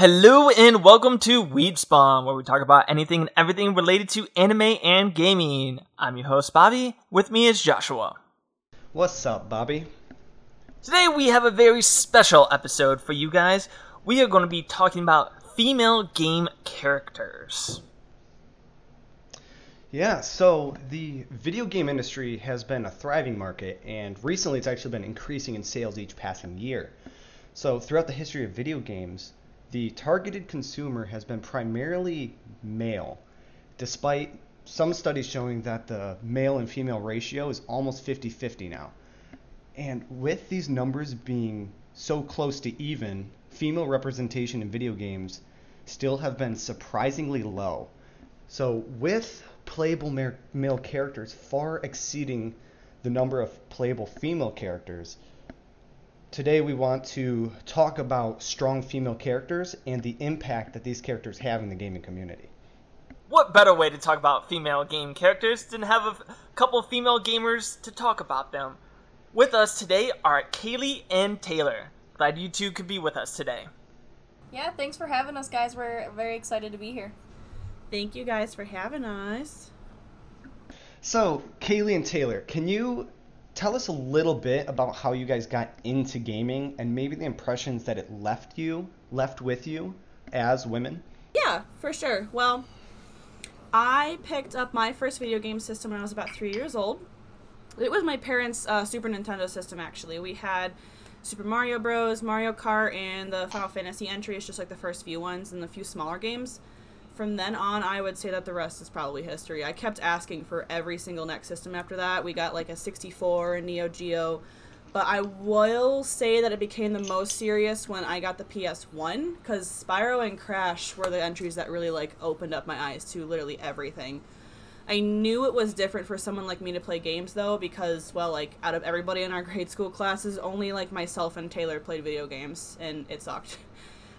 Hello and welcome to Weeb Spawn, where we talk about anything and everything related to anime and gaming. I'm your host Bobby. With me is Joshua. What's up, Bobby? Today we have a very special episode for you guys. We are going to be talking about female game characters. Yeah, so the video game industry has been a thriving market, and recently it's actually been increasing in sales each passing year. So, throughout the history of video games, the targeted consumer has been primarily male, despite some studies showing that the male and female ratio is almost 50 50 now. And with these numbers being so close to even, female representation in video games still have been surprisingly low. So, with playable male characters far exceeding the number of playable female characters, today we want to talk about strong female characters and the impact that these characters have in the gaming community. What better way to talk about female game characters than have a couple female gamers to talk about them? With us today are Kaylee and Taylor. Glad you two could be with us today. Yeah, thanks for having us, guys. We're very excited to be here. Thank you guys for having us. So, Kaylee and Taylor, can you tell us a little bit about how you guys got into gaming and maybe the impressions that it left you, left with you as women? Yeah, for sure. Well, I picked up my first video game system when I was about three years old. It was my parents' uh, Super Nintendo system, actually. We had Super Mario Bros., Mario Kart, and the Final Fantasy entries, just like the first few ones, and the few smaller games. From then on, I would say that the rest is probably history. I kept asking for every single next system after that. We got like a 64 and Neo Geo. But I will say that it became the most serious when I got the PS1 because Spyro and Crash were the entries that really like opened up my eyes to literally everything. I knew it was different for someone like me to play games though because well like out of everybody in our grade school classes only like myself and Taylor played video games and it sucked.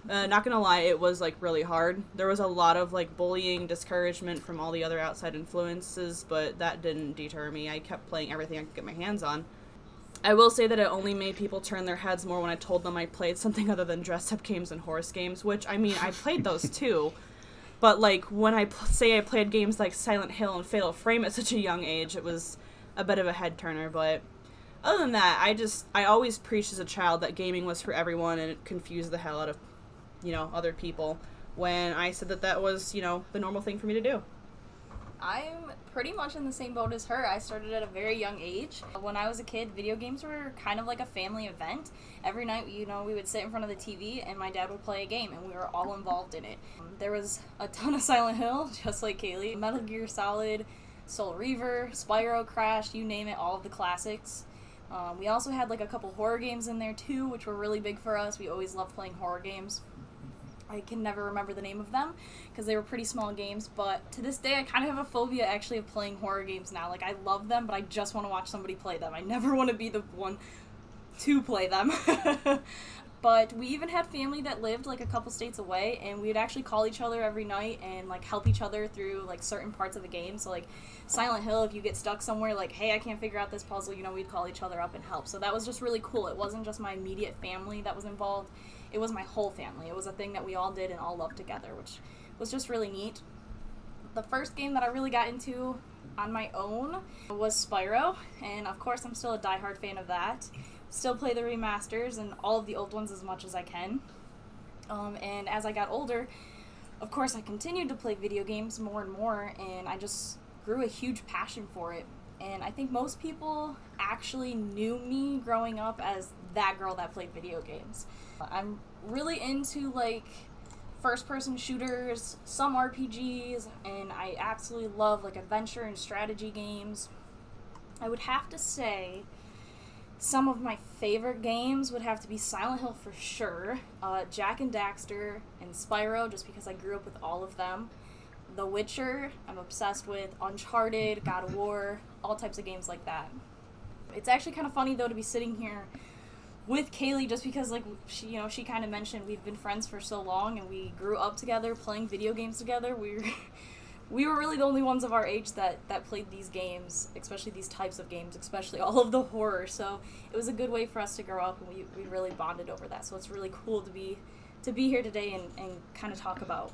Uh, not gonna lie, it was like really hard. There was a lot of like bullying, discouragement from all the other outside influences, but that didn't deter me. I kept playing everything I could get my hands on. I will say that it only made people turn their heads more when I told them I played something other than dress up games and horse games, which I mean, I played those too. But like when I pl- say I played games like Silent Hill and Fatal Frame at such a young age, it was a bit of a head turner. But other than that, I just I always preached as a child that gaming was for everyone, and it confused the hell out of you know other people when I said that that was you know the normal thing for me to do. I'm pretty much in the same boat as her. I started at a very young age. When I was a kid, video games were kind of like a family event. Every night, you know, we would sit in front of the TV and my dad would play a game and we were all involved in it. There was a ton of Silent Hill, just like Kaylee, Metal Gear Solid, Soul Reaver, Spyro, Crash, you name it, all of the classics. Um, we also had like a couple horror games in there too, which were really big for us. We always loved playing horror games. I can never remember the name of them because they were pretty small games, but to this day I kind of have a phobia actually of playing horror games now. Like I love them, but I just want to watch somebody play them. I never want to be the one to play them. but we even had family that lived like a couple states away and we'd actually call each other every night and like help each other through like certain parts of the game. So like Silent Hill if you get stuck somewhere like hey, I can't figure out this puzzle, you know, we'd call each other up and help. So that was just really cool. It wasn't just my immediate family that was involved it was my whole family. It was a thing that we all did and all loved together, which was just really neat. The first game that I really got into on my own was Spyro, and of course, I'm still a diehard fan of that. Still play the remasters and all of the old ones as much as I can. Um, and as I got older, of course, I continued to play video games more and more, and I just grew a huge passion for it. And I think most people actually knew me growing up as that girl that played video games. I'm really into like first person shooters, some RPGs, and I absolutely love like adventure and strategy games. I would have to say some of my favorite games would have to be Silent Hill for sure, uh, Jak and Daxter, and Spyro, just because I grew up with all of them. The Witcher, I'm obsessed with. Uncharted, God of War, all types of games like that. It's actually kind of funny though to be sitting here with Kaylee just because like she you know she kind of mentioned we've been friends for so long and we grew up together playing video games together. We were we were really the only ones of our age that that played these games, especially these types of games, especially all of the horror. So it was a good way for us to grow up and we we really bonded over that. So it's really cool to be to be here today and, and kind of talk about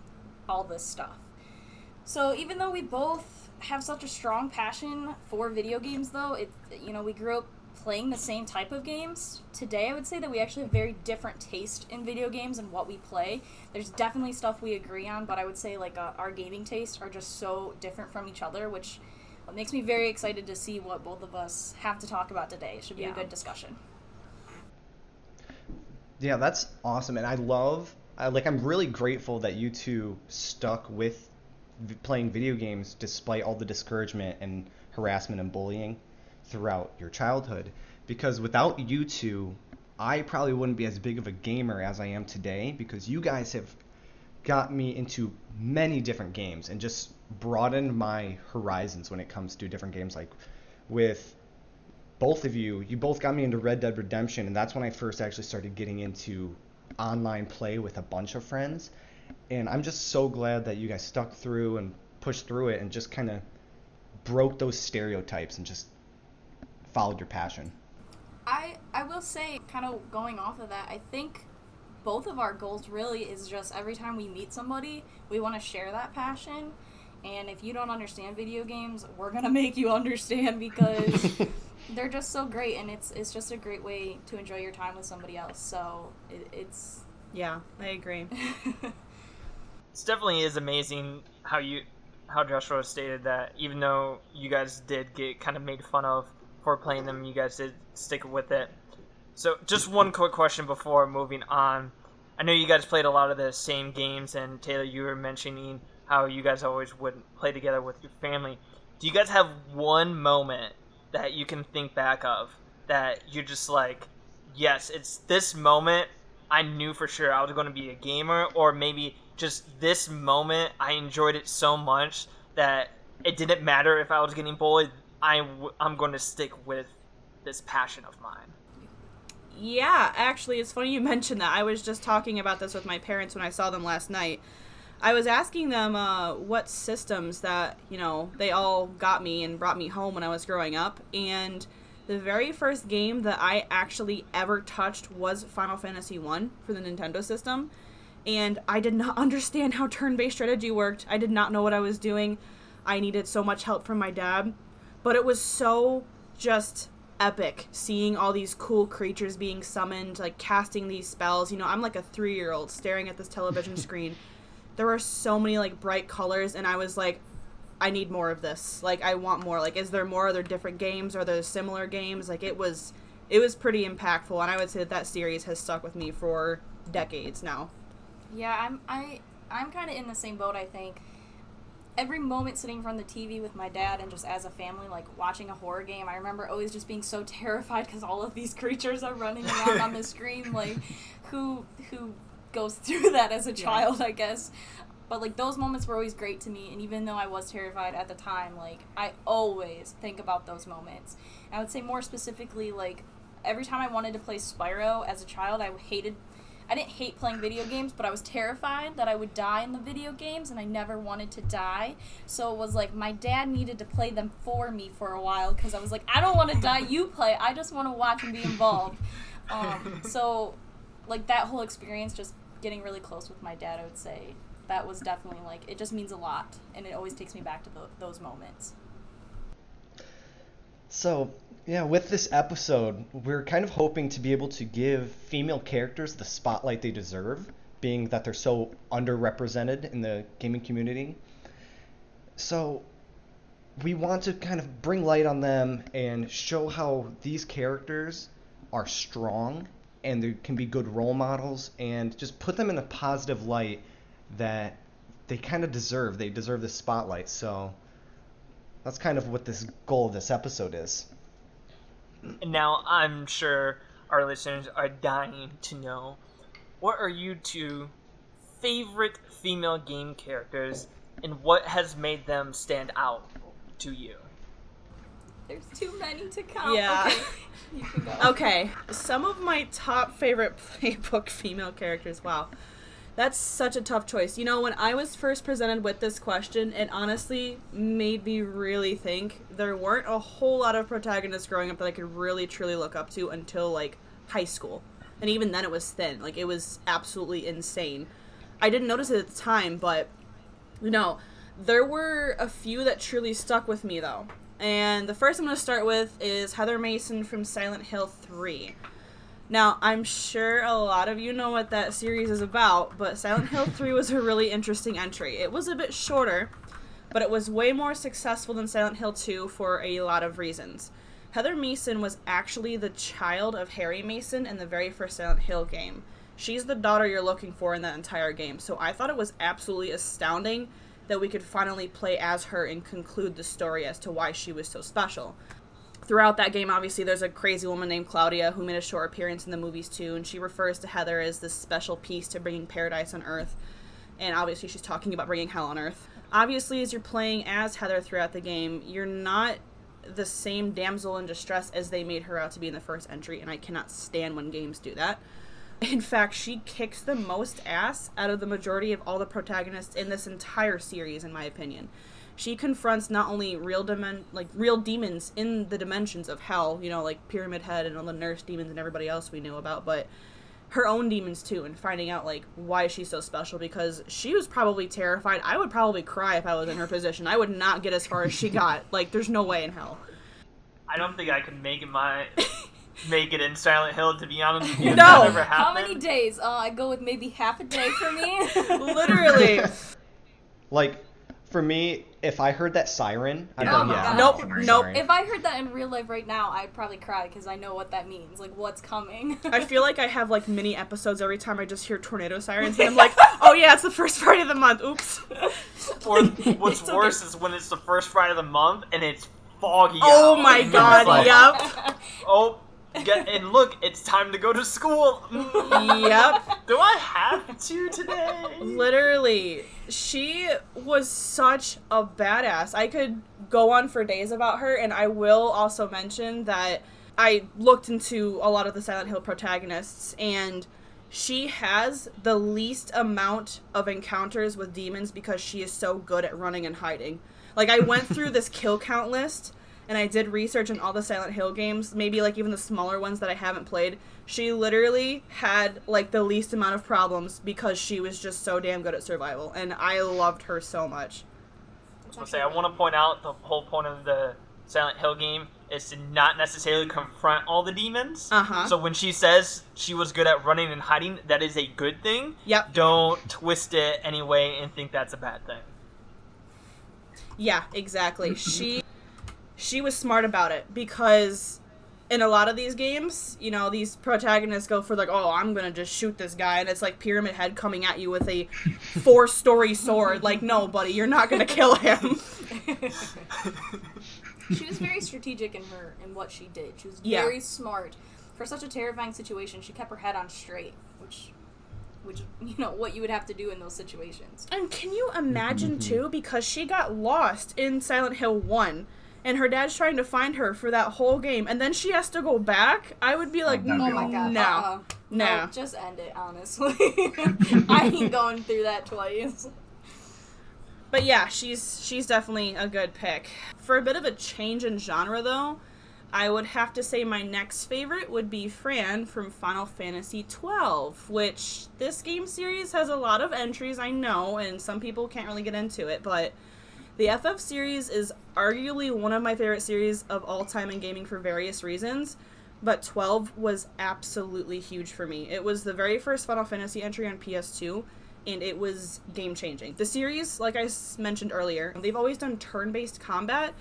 all this stuff. So even though we both have such a strong passion for video games, though it you know we grew up playing the same type of games. Today, I would say that we actually have very different taste in video games and what we play. There's definitely stuff we agree on, but I would say like uh, our gaming tastes are just so different from each other, which makes me very excited to see what both of us have to talk about today. It should be Yeah. a good discussion. Yeah, that's awesome, and I love. I, like, I'm really grateful that you two stuck with v- playing video games despite all the discouragement and harassment and bullying throughout your childhood. Because without you two, I probably wouldn't be as big of a gamer as I am today. Because you guys have got me into many different games and just broadened my horizons when it comes to different games. Like with both of you, you both got me into Red Dead Redemption, and that's when I first actually started getting into online play with a bunch of friends. And I'm just so glad that you guys stuck through and pushed through it and just kind of broke those stereotypes and just followed your passion. I I will say, kind of going off of that, I think both of our goals really is just every time we meet somebody, we want to share that passion. And if you don't understand video games, we're gonna make you understand because they're just so great, and it's it's just a great way to enjoy your time with somebody else. So it, it's Yeah, I agree. It's definitely is amazing how you how Joshua stated that even though you guys did get kind of made fun of for playing them, you guys did stick with it. So just one quick question before moving on. I know you guys played a lot of the same games, and Taylor, you were mentioning how you guys always would play together with your family. Do you guys have one moment that you can think back of that you're just like, yes, it's this moment I knew for sure I was going to be a gamer, or maybe just this moment I enjoyed it so much that it didn't matter if I was getting bullied. I w- I'm going to stick with this passion of mine. Yeah, actually, it's funny you mentioned that. I was just talking about this with my parents when I saw them last night. I was asking them uh, what systems that, you know, they all got me and brought me home when I was growing up. And the very first game that I actually ever touched was Final Fantasy 1 for the Nintendo system. And I did not understand how turn based strategy worked. I did not know what I was doing. I needed so much help from my dad. But it was so just epic seeing all these cool creatures being summoned, like casting these spells. You know, I'm like a three year old staring at this television screen. There were so many like bright colors, and I was like, I need more of this. Like, I want more. Like, is there more? Are there different games? Are there similar games? Like, it was, it was pretty impactful, and I would say that that series has stuck with me for decades now. Yeah, I'm I I'm kind of in the same boat. I think every moment sitting in front of the TV with my dad and just as a family, like watching a horror game, I remember always just being so terrified because all of these creatures are running around on the screen. Like, who who goes through that as a child? I guess. But like those moments were always great to me, and even though I was terrified at the time, like I always think about those moments. I would say more specifically, like every time I wanted to play Spyro as a child, I hated I didn't hate playing video games, but I was terrified that I would die in the video games, and I never wanted to die. So it was like my dad needed to play them for me for a while because I was like, I don't want to die. You play. I just want to watch and be involved. Um, so, like that whole experience, just getting really close with my dad, I would say that was definitely like it just means a lot, and it always takes me back to tho- those moments. So, yeah, with this episode, we're kind of hoping to be able to give female characters the spotlight they deserve, being that they're so underrepresented in the gaming community. So, we want to kind of bring light on them and show how these characters are strong and they can be good role models and just put them in a positive light that they kind of deserve. They deserve the spotlight. So, that's kind of what this goal of this episode is. And now I'm sure our listeners are dying to know what are you two favorite female game characters and what has made them stand out to you? There's too many to count. Yeah. Okay, you can go. Okay, some of my top favorite playbook female characters. Wow. That's such a tough choice. You know, when I was first presented with this question, it honestly made me really think. There weren't a whole lot of protagonists growing up that I could really truly look up to until like high school. and even then it was thin. Like it was absolutely insane. I didn't notice it at the time, but you know, there were a few that truly stuck with me though. And the first I'm going to start with is Heather Mason from Silent Hill 3. Now, I'm sure a lot of you know what that series is about, but Silent Hill 3 was a really interesting entry. It was a bit shorter, but it was way more successful than Silent Hill 2 for a lot of reasons. Heather Mason was actually the child of Harry Mason in the very first Silent Hill game. She's the daughter you're looking for in that entire game, so I thought it was absolutely astounding that we could finally play as her and conclude the story as to why she was so special. Throughout that game, obviously, there's a crazy woman named Claudia who made a short appearance in the movies too, and she refers to Heather as this special piece to bringing paradise on Earth. And obviously, she's talking about bringing hell on Earth. Obviously, as you're playing as Heather throughout the game, you're not the same damsel in distress as they made her out to be in the first entry, and I cannot stand when games do that. In fact, she kicks the most ass out of the majority of all the protagonists in this entire series, in my opinion. She confronts not only real dimen- like real demons in the dimensions of hell, you know, like Pyramid Head and all the nurse demons and everybody else we knew about, but her own demons too, and finding out like why she's so special because she was probably terrified. I would probably cry if I was in her position. I would not get as far as she got. Like, there's no way in hell. I don't think I could make it my make it in Silent Hill. To be honest with you, No. never How many days? Uh, I go with maybe half a day for me. Literally. Like, for me, if I heard that siren, I'd Oh go, my yeah. God. Nope, nope. sorry." if I heard that in real life right now, I'd probably cry because I know what that means. Like, what's coming. I feel like I have like mini episodes every time I just hear tornado sirens, and I'm like, oh yeah, it's the first Friday of the month. Oops. Or what's It's okay. worse is when it's the first Friday of the month and it's foggy. Oh out. my god, like, yep. Oh, get, and look, it's time to go to school. Yep. Do I have to today? Literally, she was such a badass. I could go on for days about her, and I will also mention that I looked into a lot of the Silent Hill protagonists, and she has the least amount of encounters with demons because she is so good at running and hiding. Like, I went through this kill count list. And I did research on all the Silent Hill games, maybe like even the smaller ones that I haven't played. She literally had like the least amount of problems because she was just so damn good at survival, and I loved her so much. I was say I want to point out the whole point of the Silent Hill game is to not necessarily confront all the demons. Uh huh. So when she says she was good at running and hiding, that is a good thing. Yep. Don't twist it anyway and think that's a bad thing. Yeah, exactly. she she was smart about it because in a lot of these games, you know, these protagonists go for like, "Oh, I'm going to just shoot this guy." And it's like Pyramid Head coming at you with a four-story sword. Like, "No, buddy, you're not going to kill him." she was very strategic in her in what she did. She was Yeah. very smart. For such a terrifying situation, she kept her head on straight, which which you know what you would have to do in those situations. And can you imagine mm-hmm. too because she got lost in Silent Hill 1 and her dad's trying to find her for that whole game and then she has to go back? I would be oh, like, that'd Oh be my god. no. uh-uh. No. just end it, honestly. I ain't going through that twice. But yeah, she's she's definitely a good pick. For a bit of a change in genre though, I would have to say my next favorite would be Fran from Final Fantasy XII, which this game series has a lot of entries, I know, and some people can't really get into it, but the FF series is arguably one of my favorite series of all time in gaming for various reasons, but 12 was absolutely huge for me. It was the very first Final Fantasy entry on PS2, and it was game changing. The series, like I mentioned earlier, they've always done turn based combat,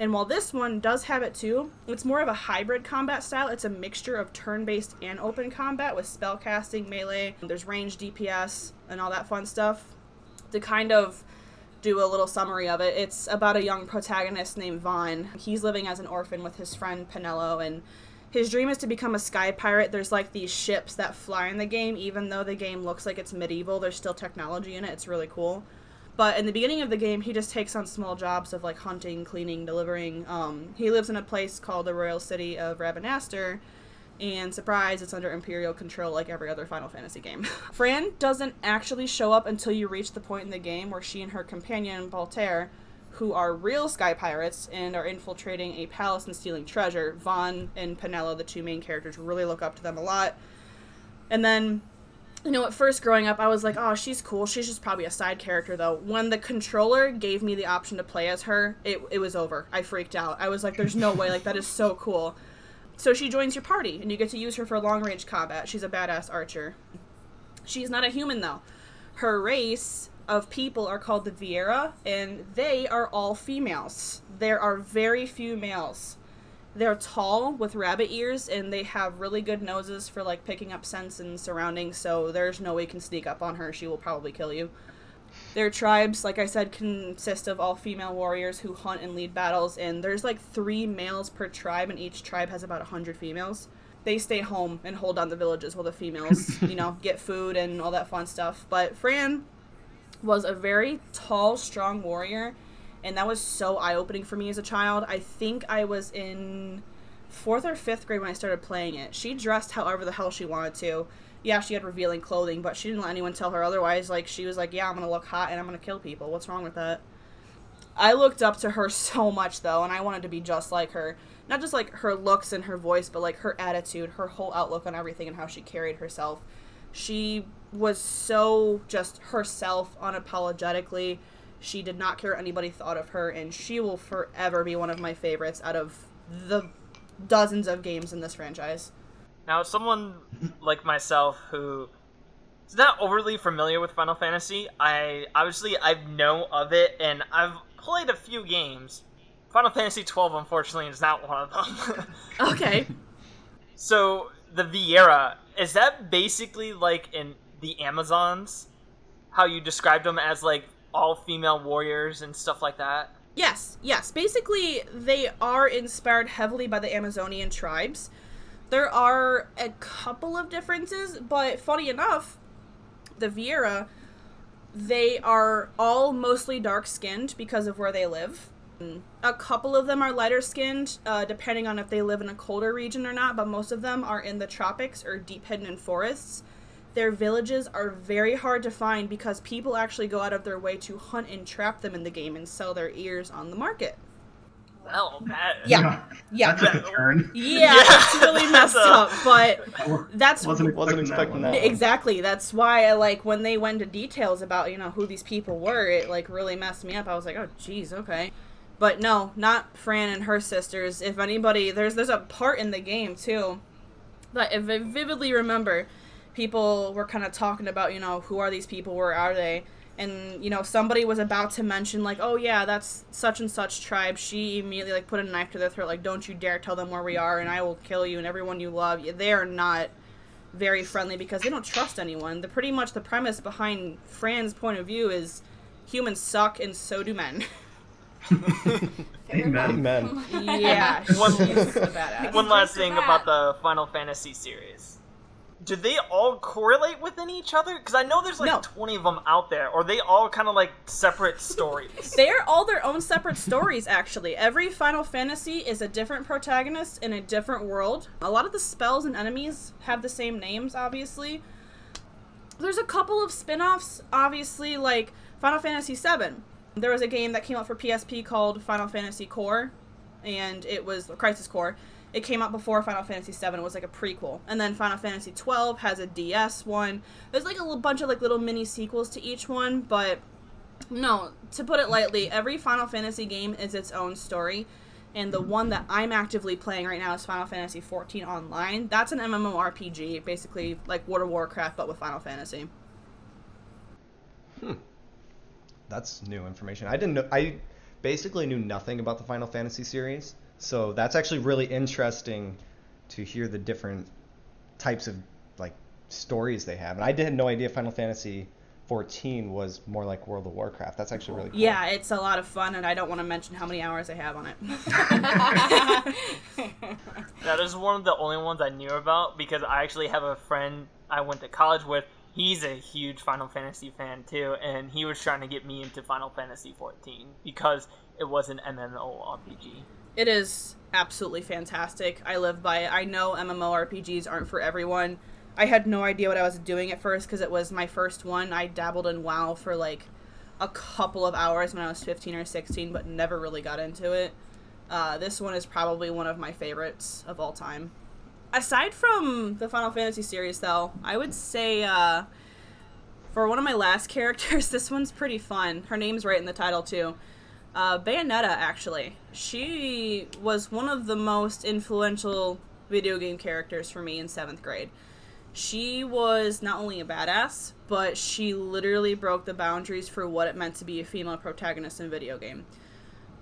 and while this one does have it too, it's more of a hybrid combat style. It's a mixture of turn based and open combat with spellcasting, melee, there's range DPS, and all that fun stuff. To kind of do a little summary of it, it's about a young protagonist named Vaan. He's living as an orphan with his friend Penelo, and his dream is to become a sky pirate. There's like these ships that fly in the game, even though the game looks like it's medieval, there's still technology in it. It's really cool. But in the beginning of the game, he just takes on small jobs of like hunting, cleaning, delivering. Um, he lives in a place called the Royal City of Rabanastre, and surprise, it's under Imperial control like every other Final Fantasy game. Fran doesn't actually show up until you reach the point in the game where she and her companion, Balthier, who are real sky pirates and are infiltrating a palace and stealing treasure. Vaan and Penelo, the two main characters, really look up to them a lot. And then, you know, at first growing up, I was like, oh, she's cool. She's just probably a side character, though. When the controller gave me the option to play as her, it, it was over. I freaked out. I was like, there's no way. Like, that is so cool. So she joins your party, and you get to use her for long range combat. She's a badass archer. She's not a human, though. Her race of people are called the Viera, and they are all females. There are very few males. They're tall with rabbit ears, and they have really good noses for like picking up scents and surroundings. So there's no way you can sneak up on her. She will probably kill you. Their tribes, like I said, consist of all female warriors who hunt and lead battles, and there's like three males per tribe, and each tribe has about a hundred females. They stay home and hold down the villages while the females, you know, get food and all that fun stuff. But Fran was a very tall, strong warrior, and that was so eye opening for me as a child. I think I was in fourth or fifth grade when I started playing it. She dressed however the hell she wanted to. Yeah, she had revealing clothing, but she didn't let anyone tell her otherwise. Like, she was like, Yeah, I'm gonna look hot and I'm gonna kill people. What's wrong with that? I looked up to her so much, though, and I wanted to be just like her. Not just like her looks and her voice, but like her attitude, her whole outlook on everything, and how she carried herself. She was so just herself unapologetically. She did not care what anybody thought of her, and she will forever be one of my favorites out of the dozens of games in this franchise. Now, someone like myself who is not overly familiar with Final Fantasy, I obviously I know of it and I've played a few games. Final Fantasy 12, unfortunately, is not one of them. Okay. so the Viera is that basically like in the Amazons? How you described them as like all female warriors and stuff like that? Yes, yes. Basically, they are inspired heavily by the Amazonian tribes. There are a couple of differences, but funny enough, the Viera, they are all mostly dark skinned because of where they live. A couple of them are lighter skinned, uh, depending on if they live in a colder region or not, but most of them are in the tropics or deep hidden in forests. Their villages are very hard to find because people actually go out of their way to hunt and trap them in the game and sell their ears on the market. Well, that, Yeah. Yeah. That took a turn. Yeah, Yeah. it's really messed That's a- up, but that's Wasn't Wasn't expecting that. exactly that's why I like when they went to details about you know who these people were. It like really messed me up. I was like, oh geez, okay. But no, not Fran and her sisters. If anybody, there's there's a part in the game too that if I vividly remember, people were kind of talking about you know who are these people, where are they, and you know somebody was about to mention like oh yeah that's such and such tribe. She immediately like put a knife to their throat like don't you dare tell them where we are and I will kill you and everyone you love. They are not very friendly because they don't trust anyone. The pretty much the premise behind Fran's point of view is humans suck and so do men. Amen. Amen. yeah, One- a badass. One last thing about the Final Fantasy series. Do they all correlate within each other? Because I know there's like No. 20 of them out there. Or they all kind of like separate stories? They're all their own separate stories, actually. Every Final Fantasy is a different protagonist in a different world. A lot of the spells and enemies have the same names, obviously. There's a couple of spin offs, obviously, like Final Fantasy VII. There was a game that came out for PSP called Final Fantasy Core, and it was Crisis Core. It came out before Final Fantasy VII. It was like a prequel, and then Final Fantasy twelve has a DS one. There's like a little bunch of like little mini sequels to each one, but no, to put it lightly, every Final Fantasy game is its own story. And the one that I'm actively playing right now is Final Fantasy XIV Online. That's an MMORPG, basically like World of Warcraft, but with Final Fantasy. Hmm. That's new information. I didn't know. I basically knew nothing about the Final Fantasy series, so that's actually really interesting to hear the different types of like stories they have. And I had no idea Final Fantasy 14 was more like World of Warcraft. That's actually really cool. Yeah, it's a lot of fun, and I don't want to mention how many hours I have on it. That is one of the only ones I knew about because I actually have a friend I went to college with. He's a huge Final Fantasy fan too, and he was trying to get me into Final Fantasy 14 because it was an MMORPG. It is absolutely fantastic. I live by it. I know MMORPGs aren't for everyone. I had no idea what I was doing at first because it was my first one. I dabbled in WoW for like a couple of hours when I was 15 or 16, but never really got into it. Uh, this one is probably one of my favorites of all time. aside from the Final Fantasy series, though, I would say uh, for one of my last characters, this one's pretty fun. Her name's right in the title too. Uh, Bayonetta, actually, she was one of the most influential video game characters for me in seventh grade. She was not only a badass, but she literally broke the boundaries for what it meant to be a female protagonist in video game.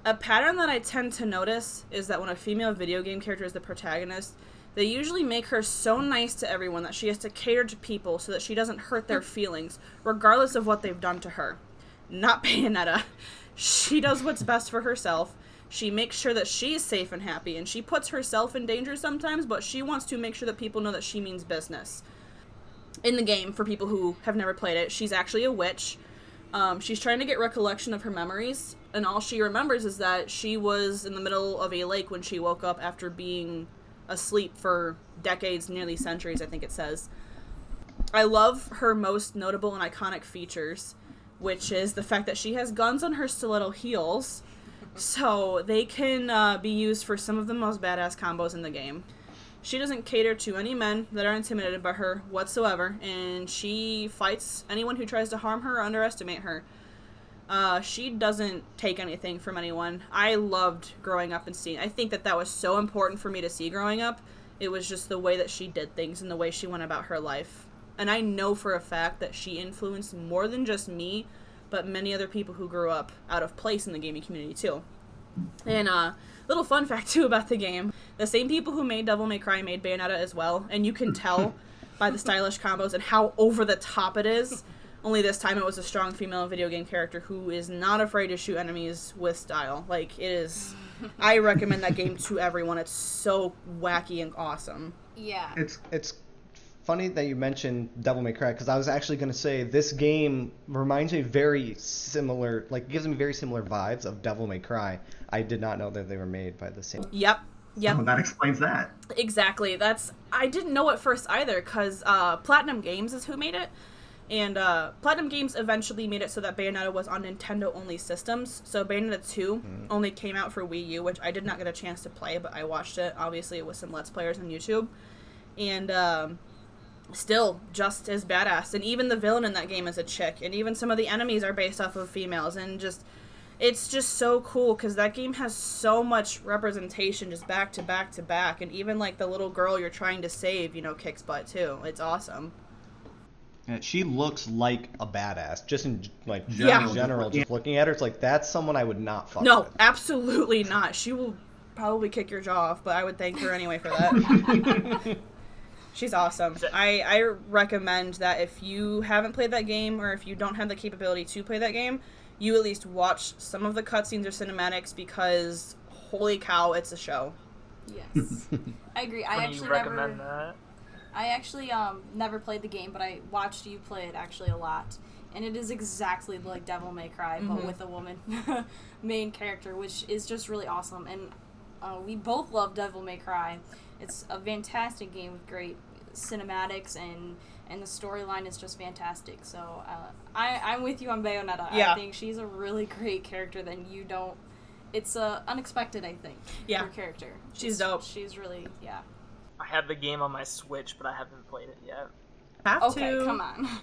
A pattern that I tend to notice is that when a female video game character is the protagonist, they usually make her so nice to everyone that she has to cater to people so that she doesn't hurt their feelings, regardless of what they've done to her. Not Bayonetta. She does what's best for herself. She makes sure that she's safe and happy, and she puts herself in danger sometimes, but she wants to make sure that people know that she means business. In the game, for people who have never played it, she's actually a witch. Um, she's trying to get recollection of her memories, and all she remembers is that she was in the middle of a lake when she woke up after being asleep for decades, nearly centuries, I think it says. I love her most notable and iconic features, which is the fact that she has guns on her stiletto heels, so they can uh, be used for some of the most badass combos in the game. She doesn't cater to any men that are intimidated by her whatsoever, and she fights anyone who tries to harm her or underestimate her. Uh, she doesn't take anything from anyone. I loved growing up and seeing. I think that that was so important for me to see growing up. It was just the way that she did things and the way she went about her life. And I know for a fact that she influenced more than just me, but many other people who grew up out of place in the gaming community too. And uh, little fun fact too about the game: the same people who made Devil May Cry made Bayonetta as well, and you can tell by the stylish combos and how over the top it is. Only this time it was a strong female video game character who is not afraid to shoot enemies with style. Like, it is. I recommend that game to everyone. It's so wacky and awesome. Yeah. It's it's funny that you mentioned Devil May Cry because I was actually going to say this game reminds me very similar, like gives me very similar vibes of Devil May Cry. I did not know that they were made by the same. Yep. Yep. Oh, that explains that. Exactly. That's I didn't know at first either because uh, Platinum Games is who made it, and uh, Platinum Games eventually made it so that Bayonetta was on Nintendo only systems. So Bayonetta 2 only came out for Wii U, which I did not get a chance to play, but I watched it obviously with some Let's Players on YouTube, and um, still just as badass. And even the villain in that game is a chick, and even some of the enemies are based off of females, and just it's just so cool because that game has so much representation just back to back to back and even like the little girl you're trying to save you know kicks butt too it's awesome Yeah, she looks like a badass, just in like general, Yeah. general. Just looking at her, it's like that's someone I would not fuck no with. absolutely not she will probably kick your jaw off but i would thank her anyway for that she's awesome I, I recommend that if you haven't played that game or if you don't have the capability to play that game you at least watch some of the cutscenes or cinematics because holy cow it's a show Yes. I agree. I actually you recommend never. that? I actually um never played the game, but I watched you play it actually a lot, and it is exactly like Devil May Cry, but Mhm. with a woman main character, which is just really awesome. And uh, we both love Devil May Cry. It's a fantastic game with great cinematics and and the storyline is just fantastic. So uh, I I'm with you on Bayonetta. Yeah. I think she's a really great character that you don't. It's uh, unexpected, I think. Yeah. Her character. She's It's- dope. She's really yeah. I have the game on my Switch, but I haven't played it yet. have Okay, to come on.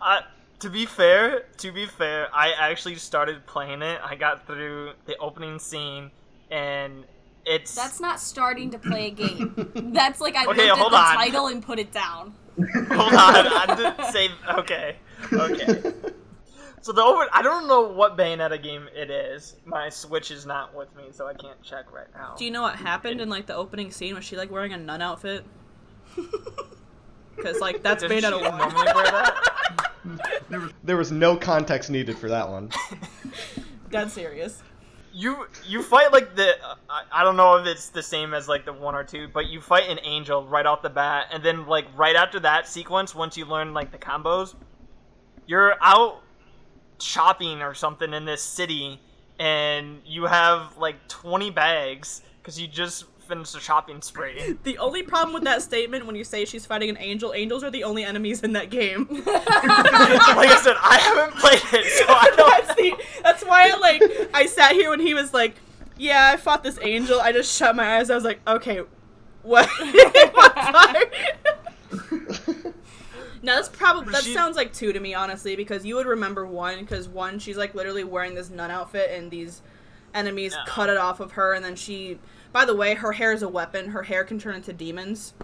Uh, to be fair, to be fair, I actually started playing it. I got through the opening scene, and it's That's not starting to play a game. That's like I Okay, looked hold at the on. title and put it down. Hold on, I didn't say okay. Okay. So the over, I don't know what Bayonetta game it is. My Switch is not with me, so I can't check right now. Do you know what happened in like the opening scene? Was she like wearing a nun outfit? Because like that's Doesn't she Bayonetta one. normally wear that? There was no context needed for that one. Dead serious. You you fight like the I, I don't know if it's the same as like the one or two, but you fight an angel right off the bat, and then like right after that sequence, once you learn like the combos, you're out shopping or something in this city, and you have like 20 bags because you just finished a shopping spree. The only problem with that statement when you say she's fighting an angel, angels are the only enemies in that game. like I said, I haven't played it, so I don't. that's the that's why I like I sat here when he was like, Yeah, I fought this angel, I just shut my eyes, I was like, Okay, What? no, that's probably that She- sounds like two to me, honestly, because you would remember one, because one, she's like literally wearing this nun outfit, and these enemies Yeah. cut it off of her, and then she. By the way, her hair is a weapon. Her hair can turn into demons.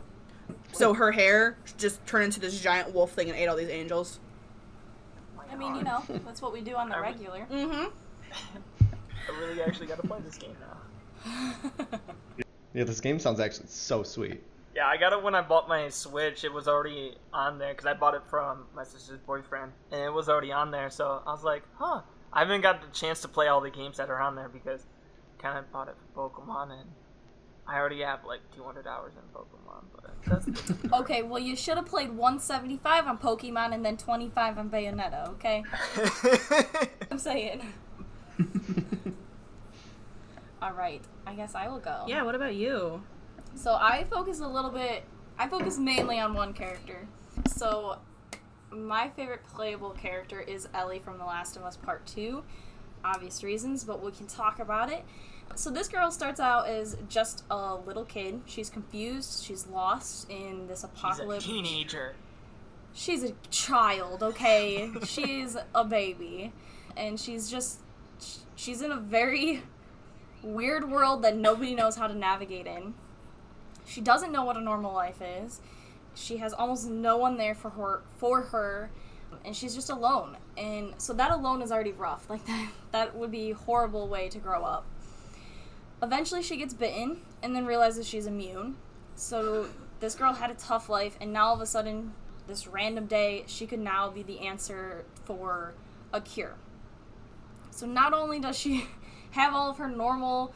So her hair just turned into this giant wolf thing and ate all these angels. I mean, you know, that's what we do on the regular. Mm-hmm. I really actually got to play this game now. Yeah, this game sounds actually so sweet. Yeah, I got it when I bought my Switch. It was already on there because I bought it from my sister's boyfriend, and it was already on there. So I was like, huh. I haven't got the chance to play all the games that are on there because kind of bought it for Pokemon, and I already have like 200 hours in Pokemon. But that's okay, well, you should have played 175 on Pokemon and then 25 on Bayonetta, okay? I'm saying. Alright, I guess I will go. Yeah. What about you? So I focus a little bit. I focus mainly on one character. So my favorite playable character is Ellie from The Last of Us Part Two. Obvious reasons, but we can talk about it. So this girl starts out as just a little kid. She's confused. She's lost in this He's a apocalypse. teenager. She's a child, okay? she's a baby. And she's just. She's in a very weird world that nobody knows how to navigate in. She doesn't know what a normal life is. She has almost no one there for her for her and she's just alone. And so that alone is already rough. Like that that would be a horrible way to grow up. Eventually she gets bitten and then realizes she's immune. So this girl had a tough life and now all of a sudden this random day she could now be the answer for a cure. So not only does she have all of her normal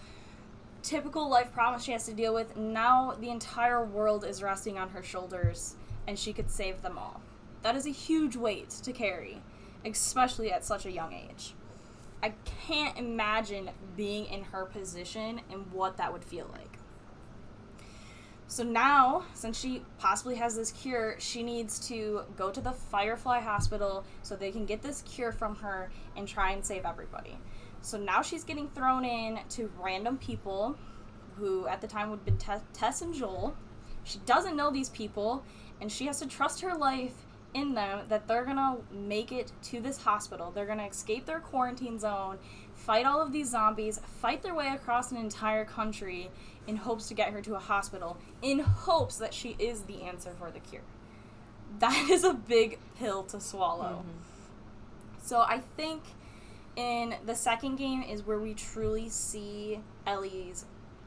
typical life problems she has to deal with, now the entire world is resting on her shoulders and she could save them all. That is a huge weight to carry, especially at such a young age. I can't imagine being in her position and what that would feel like. So now, since she possibly has this cure, she needs to go to the Firefly Hospital so they can get this cure from her and try and save everybody. So now she's getting thrown in to random people who at the time would have been Tess and Joel. She doesn't know these people, and she has to trust her life in them that they're gonna make it to this hospital. They're gonna escape their quarantine zone, fight all of these zombies, fight their way across an entire country in hopes to get her to a hospital, in hopes that she is the answer for the cure. That is a big pill to swallow. Mm-hmm. So I think in the second game is where we truly see Ellie's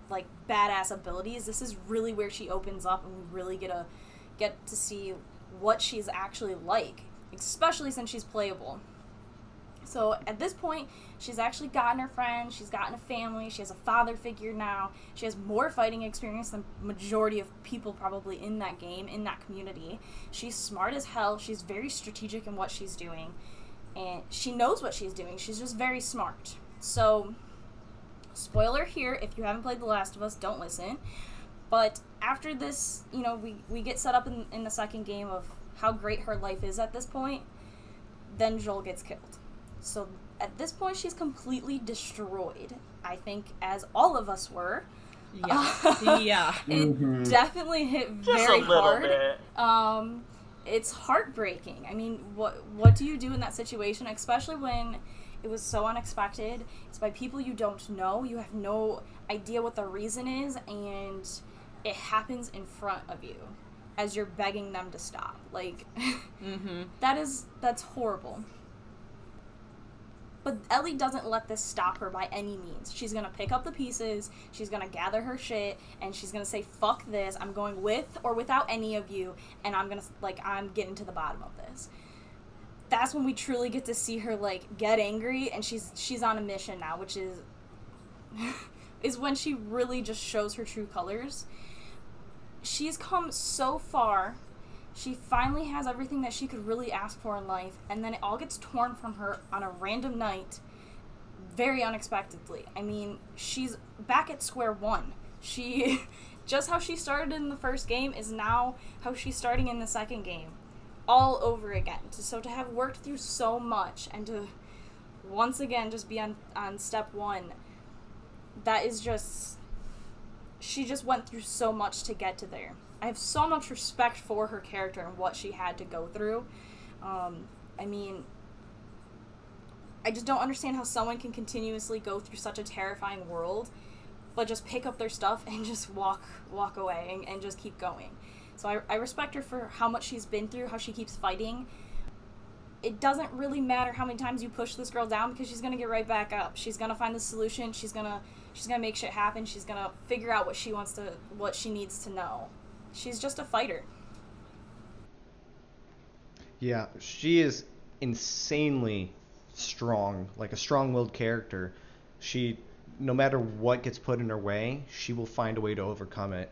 like badass abilities. This is really where she opens up and we really get a get to see what she's actually like, especially since she's playable. So at this point, she's actually gotten her friends, she's gotten a family, she has a father figure now. She has more fighting experience than majority of people probably in that game, in that community. She's smart as hell, she's very strategic in what she's doing, and she knows what she's doing. She's just very smart. So spoiler here, if you haven't played The Last of Us, don't listen. But after this, you know, we, we get set up in, in the second game of how great her life is at this point, then Joel gets killed. So at this point, she's completely destroyed. I think, as all of us were. Yeah. yeah. It definitely hit Just very a little hard. bit. Um, it's heartbreaking. I mean, what what do you do in that situation, especially when it was so unexpected? It's by people you don't know. You have no idea what the reason is, and it happens in front of you as you're begging them to stop. Like, Mm-hmm. that is that's horrible. But Ellie doesn't let this stop her by any means. She's gonna pick up the pieces, she's gonna gather her shit, and she's gonna say, fuck this, I'm going with or without any of you, and I'm gonna, like, I'm getting to the bottom of this. That's when we truly get to see her, like, get angry, and she's she's on a mission now, which is is when she really just shows her true colors. She's come so far she finally has everything that she could really ask for in life, and then it all gets torn from her on a random night, very unexpectedly. I mean, she's back at square one. She, just how she started in the first game, is now how she's starting in the second game, all over again. So to have worked through so much and to once again just be on, on step one, that is just. She just went through so much to get to there. I have so much respect for her character and what she had to go through. Um, I mean, I just don't understand how someone can continuously go through such a terrifying world, but just pick up their stuff and just walk walk away and, and just keep going. So I, I respect her for how much she's been through, how she keeps fighting. It doesn't really matter how many times you push this girl down because she's gonna get right back up. She's gonna find the solution. She's gonna she's gonna make shit happen. She's gonna figure out what she wants to what she needs to know. She's just a fighter. Yeah, she is insanely strong, like a strong-willed character. She, no matter what gets put in her way, she will find a way to overcome it.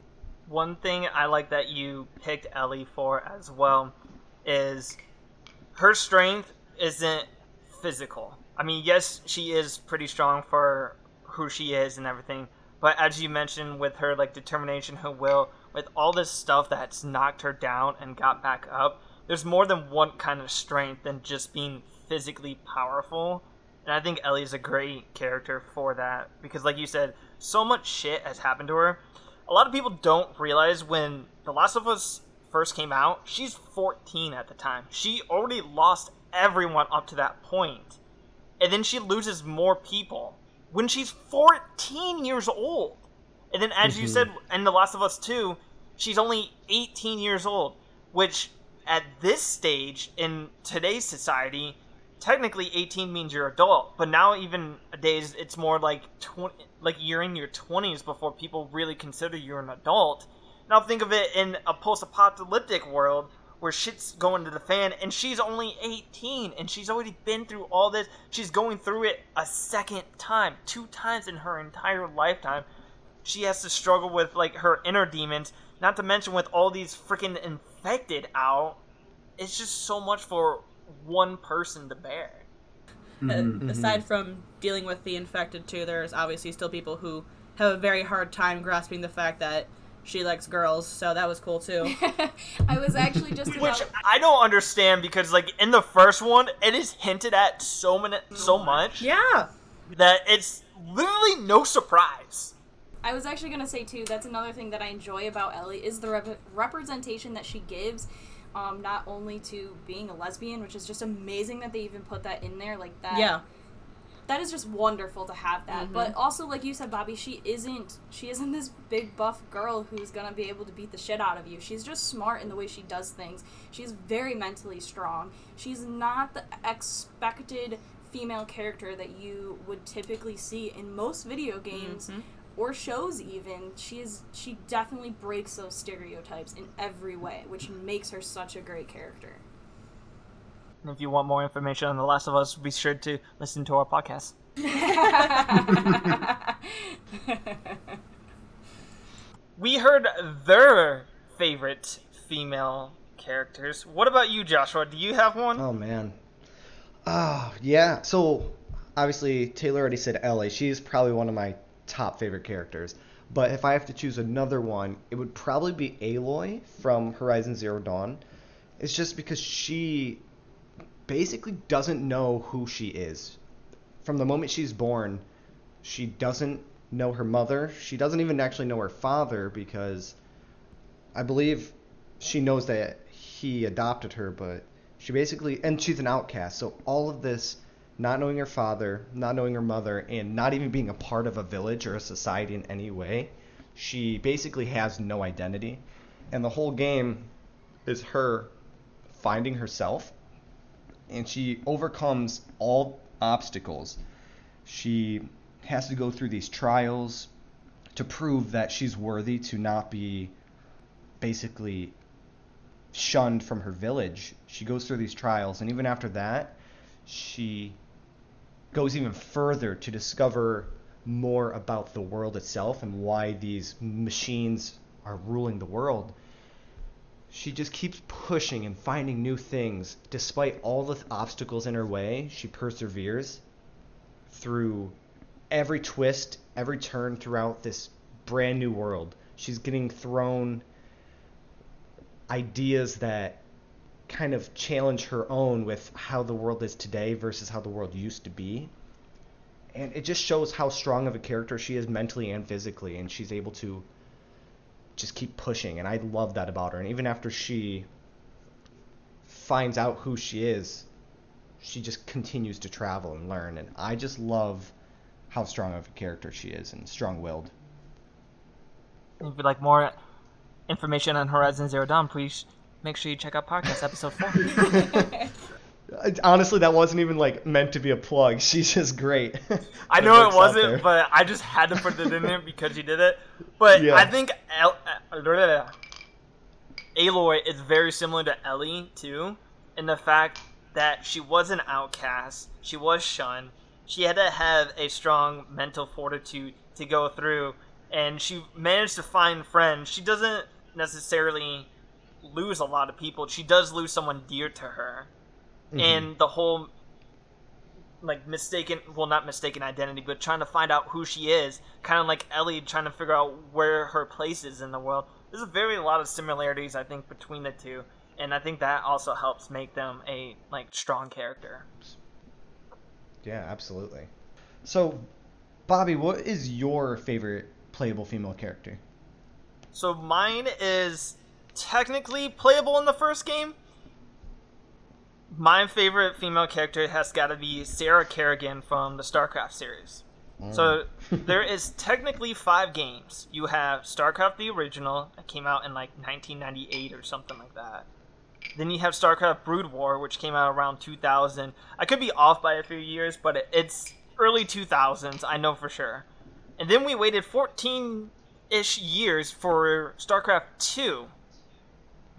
One thing I like that you picked Ellie for as well is her strength isn't physical. I mean, yes, she is pretty strong for who she is and everything, but as you mentioned with her like determination, her will, with all this stuff that's knocked her down and got back up, there's more than one kind of strength than just being physically powerful. And I think Ellie's a great character for that because, like you said, so much shit has happened to her. A lot of people don't realize when The Last of Us first came out, she's 14 at the time. She already lost everyone up to that point. And then she loses more people when she's 14 years old. And then, as you Mhm. said in The Last of Us 2, she's only 18 years old, which at this stage in today's society, technically 18 means you're adult. But now, even days it's more like 20, like you're in your 20s before people really consider you an adult. Now, think of it in a post apocalyptic world where shit's going to the fan and she's only 18 and she's already been through all this. She's going through it a second time, two times in her entire lifetime she has to struggle with like her inner demons not to mention with all these freaking infected out it's just so much for one person to bear Uh, Mm-hmm. aside from dealing with the infected too, there's obviously still people who have a very hard time grasping the fact that she likes girls. So that was cool too. I was actually just about which i don't understand because like in the first one it is hinted at so many so much yeah. that it's literally no surprise I was actually gonna say too. That's another thing that I enjoy about Ellie is the rep- representation that she gives, um, not only to being a lesbian, which is just amazing that they even put that in there like that. Yeah. That is just wonderful to have that. But mm-hmm. also, like you said, Bobby, she isn't she isn't this big buff girl who's gonna be able to beat the shit out of you. She's just smart in the way she does things. She's very mentally strong. She's not the expected female character that you would typically see in most video games mm-hmm. or shows even she is she definitely breaks those stereotypes in every way which makes her such a great character and if you want more information on the last of us be sure to listen to our podcast we heard their favorite female characters what about you joshua do you have one Oh man. Ah, yeah. So obviously Taylor already said Ellie. She's probably one of my top favorite characters. But if I have to choose another one, it would probably be Aloy from Horizon Zero Dawn. It's just because she basically doesn't know who she is. From the moment she's born, she doesn't know her mother. She doesn't even actually know her father because I believe she knows that he adopted her, but she basically and she's an outcast. So all of this not knowing her father, not knowing her mother, and not even being a part of a village or a society in any way, she basically has no identity. And the whole game is her finding herself and she overcomes all obstacles. She has to go through these trials to prove that she's worthy to not be basically shunned from her village. She goes through these trials, and even after that, she goes even further to discover more about the world itself and why these machines are ruling the world. She just keeps pushing and finding new things. Despite all the obstacles in her way, she perseveres through every twist, every turn throughout this brand new world. She's getting thrown ideas that kind of challenge her own with how the world is today versus how the world used to be. And it just shows how strong of a character she is mentally and physically, and she's able to just keep pushing, and I love that about her. And even after she finds out who she is, she just continues to travel and learn. And I just love how strong of a character she is and strong-willed. If you'd like more information on Horizon Zero Dawn, please make sure you check out podcast episode four. Honestly, that wasn't even like meant to be a plug. She's just great. I know it works out there. wasn't, but I just had to put it in there because she did it. But Yeah. I think El- uh, Aloy is very similar to Ellie too, in the fact that she was an outcast, she was shunned, she had to have a strong mental fortitude to go through, and she managed to find friends. She doesn't necessarily lose a lot of people. She does lose someone dear to her, Mhm. and the whole like mistaken well not mistaken identity but trying to find out who she is kind of like ellie trying to figure out where her place is in the world there's a very lot of similarities i think between the two and i think that also helps make them a like strong character Yeah, absolutely. So, Bobby, what is your favorite playable female character? so mine is technically playable in the first game my favorite female character has got to be sarah kerrigan from the starcraft series mm. So there is technically five games. You have StarCraft the original that came out in like 1998 or something like that. Then you have StarCraft Brood War, which came out around 2000. I could be off by a few years, but it's early 2000s. I know for sure. And then we waited 14-ish years for StarCraft 2.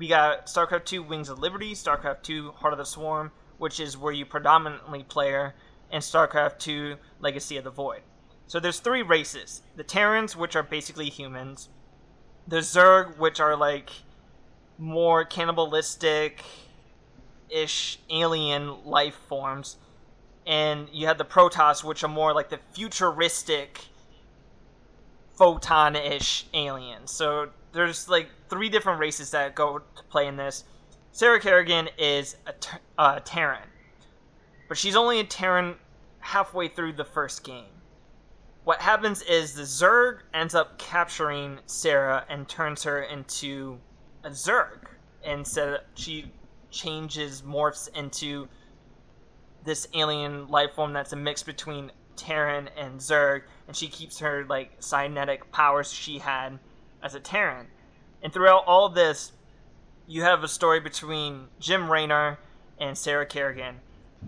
We got StarCraft 2 Wings of Liberty, StarCraft 2 Heart of the Swarm, which is where you predominantly player, and StarCraft 2 Legacy of the Void. So there's three races: the Terrans, which are basically humans, the Zerg, which are like more cannibalistic ish alien life forms, and you have the Protoss, which are more like the futuristic photon ish aliens. So there's like three different races that go to play in this. Sarah Kerrigan is a ter- uh, Terran, but she's only a Terran halfway through the first game. What happens is the Zerg ends up capturing Sarah and turns her into a Zerg. Instead, she changes, morphs into this alien life form that's a mix between Terran and Zerg, and she keeps her like cybernetic powers she had as a Terran. And throughout all this, you have a story between Jim Raynor and Sarah Kerrigan.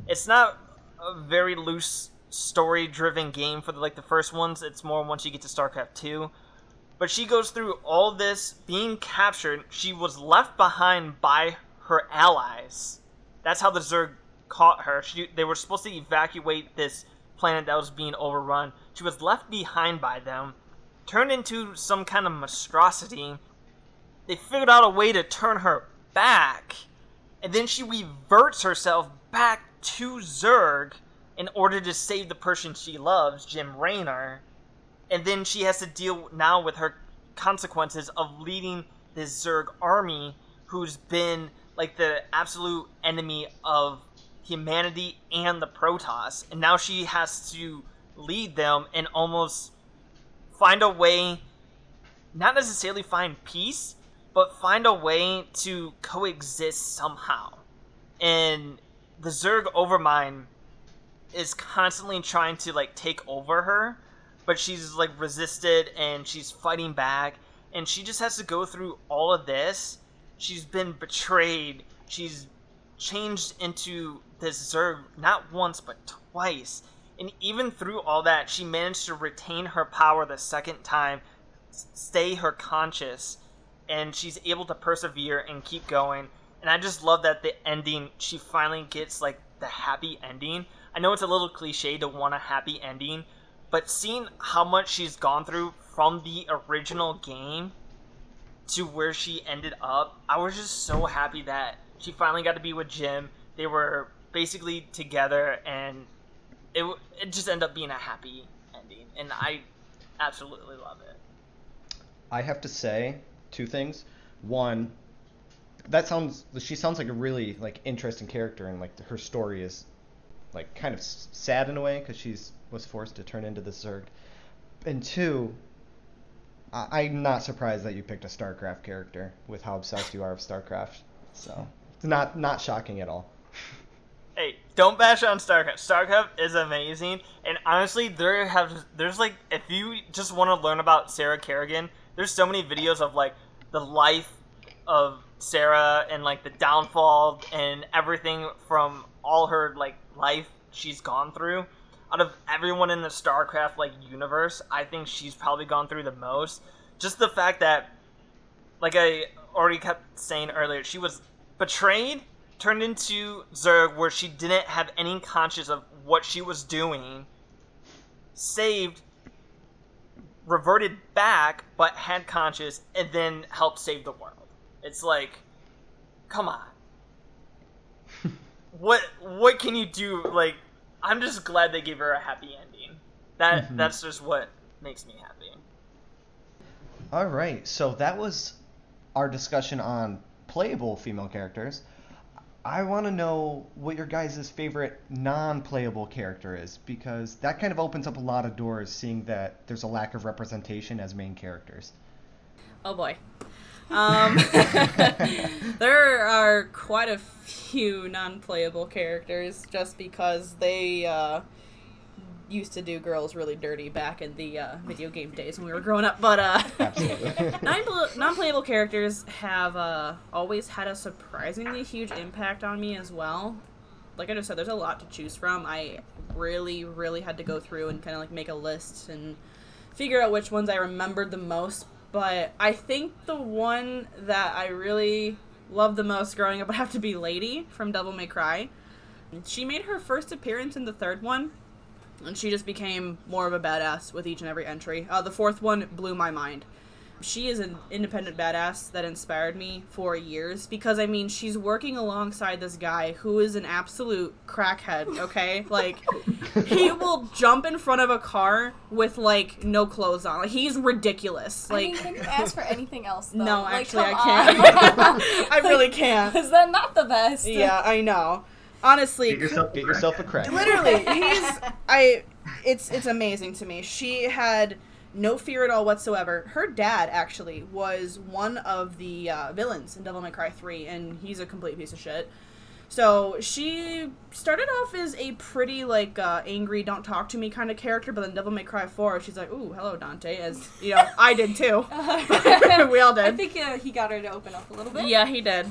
It's not a very loose story-driven game for the, like the first ones. It's more once you get to StarCraft 2. But she goes through all this being captured. She was left behind by her allies. That's how the Zerg caught her. She, they were supposed to evacuate this planet that was being overrun. She was left behind by them, turned into some kind of monstrosity. They figured out a way to turn her back, and then she reverts herself back to Zerg in order to save the person she loves, Jim Raynor. And then she has to deal now with her consequences of leading this Zerg army who's been like the absolute enemy of humanity and the Protoss. And now she has to lead them and almost find a way, not necessarily find peace, but find a way to coexist somehow. And the Zerg Overmind is constantly trying to like take over her, but she's like resisted and she's fighting back, and she just has to go through all of this. She's been betrayed. She's changed into this Zerg not once but twice. And even through all that, she managed to retain her power the second time, stay her conscious, and she's able to persevere and keep going. And I just love that the ending, she finally gets like the happy ending. I know it's a little cliche to want a happy ending, but seeing how much she's gone through from the original game to where she ended up, I was just so happy that she finally got to be with Jim. They were basically together, and it it just ended up being a happy ending, and I absolutely love it. I have to say two things. One, that sounds she sounds like a really like interesting character, and like her story is like kind of sad in a way because she's was forced to turn into the Zerg. And two, I- I'm not surprised that you picked a StarCraft character with how obsessed you are of StarCraft. So it's not not shocking at all. Hey, don't bash on StarCraft. StarCraft is amazing, and honestly, there have there's like if you just want to learn about Sarah Kerrigan, there's so many videos of like the life of Sarah and like the downfall and everything from all her like life she's gone through. Out of everyone in the StarCraft like universe, I think she's probably gone through the most. Just the fact that, like I already kept saying earlier, she was betrayed turned into Zerg where she didn't have any conscience of what she was doing, saved, reverted back, but had conscience, and then helped save the world. It's like, come on. what what can you do? Like, I'm just glad they gave her a happy ending. That Mhm. that's just what makes me happy. All right, so that was our discussion on playable female characters. I want to know what your guys' favorite non-playable character is because that kind of opens up a lot of doors, seeing that there's a lack of representation as main characters. Oh boy. Um, there are quite a few non-playable characters just because they uh, used to do girls really dirty back in the uh, video game days when we were growing up. But uh, non- non-playable characters have uh, always had a surprisingly huge impact on me as well. Like I just said, there's a lot to choose from. I really, really had to go through and kind of like make a list and figure out which ones I remembered the most. But I think the one that I really loved the most growing up would have to be Lady from Devil May Cry. She made her first appearance in the third one, and she just became more of a badass with each and every entry. Uh, the fourth one blew my mind. She is an independent badass that inspired me for years because I mean she's working alongside this guy who is an absolute crackhead. Okay, like he will jump in front of a car with like no clothes on. Like he's ridiculous. I Like mean, can you ask for anything else? Though? no, Like, actually I can't. I really can't. Is that not the best? Yeah, I know. Honestly, Get yourself, get yourself a crack. literally he's i it's it's amazing to me. She had no fear at all whatsoever. Her dad actually was one of the uh, villains in devil may cry 3 and he's a complete piece of shit so she started off as a pretty like uh, angry don't talk to me kind of character but then devil may cry 4 she's like ooh hello dante as you know i did too we all did I think uh, he got her to open up a little bit. yeah he did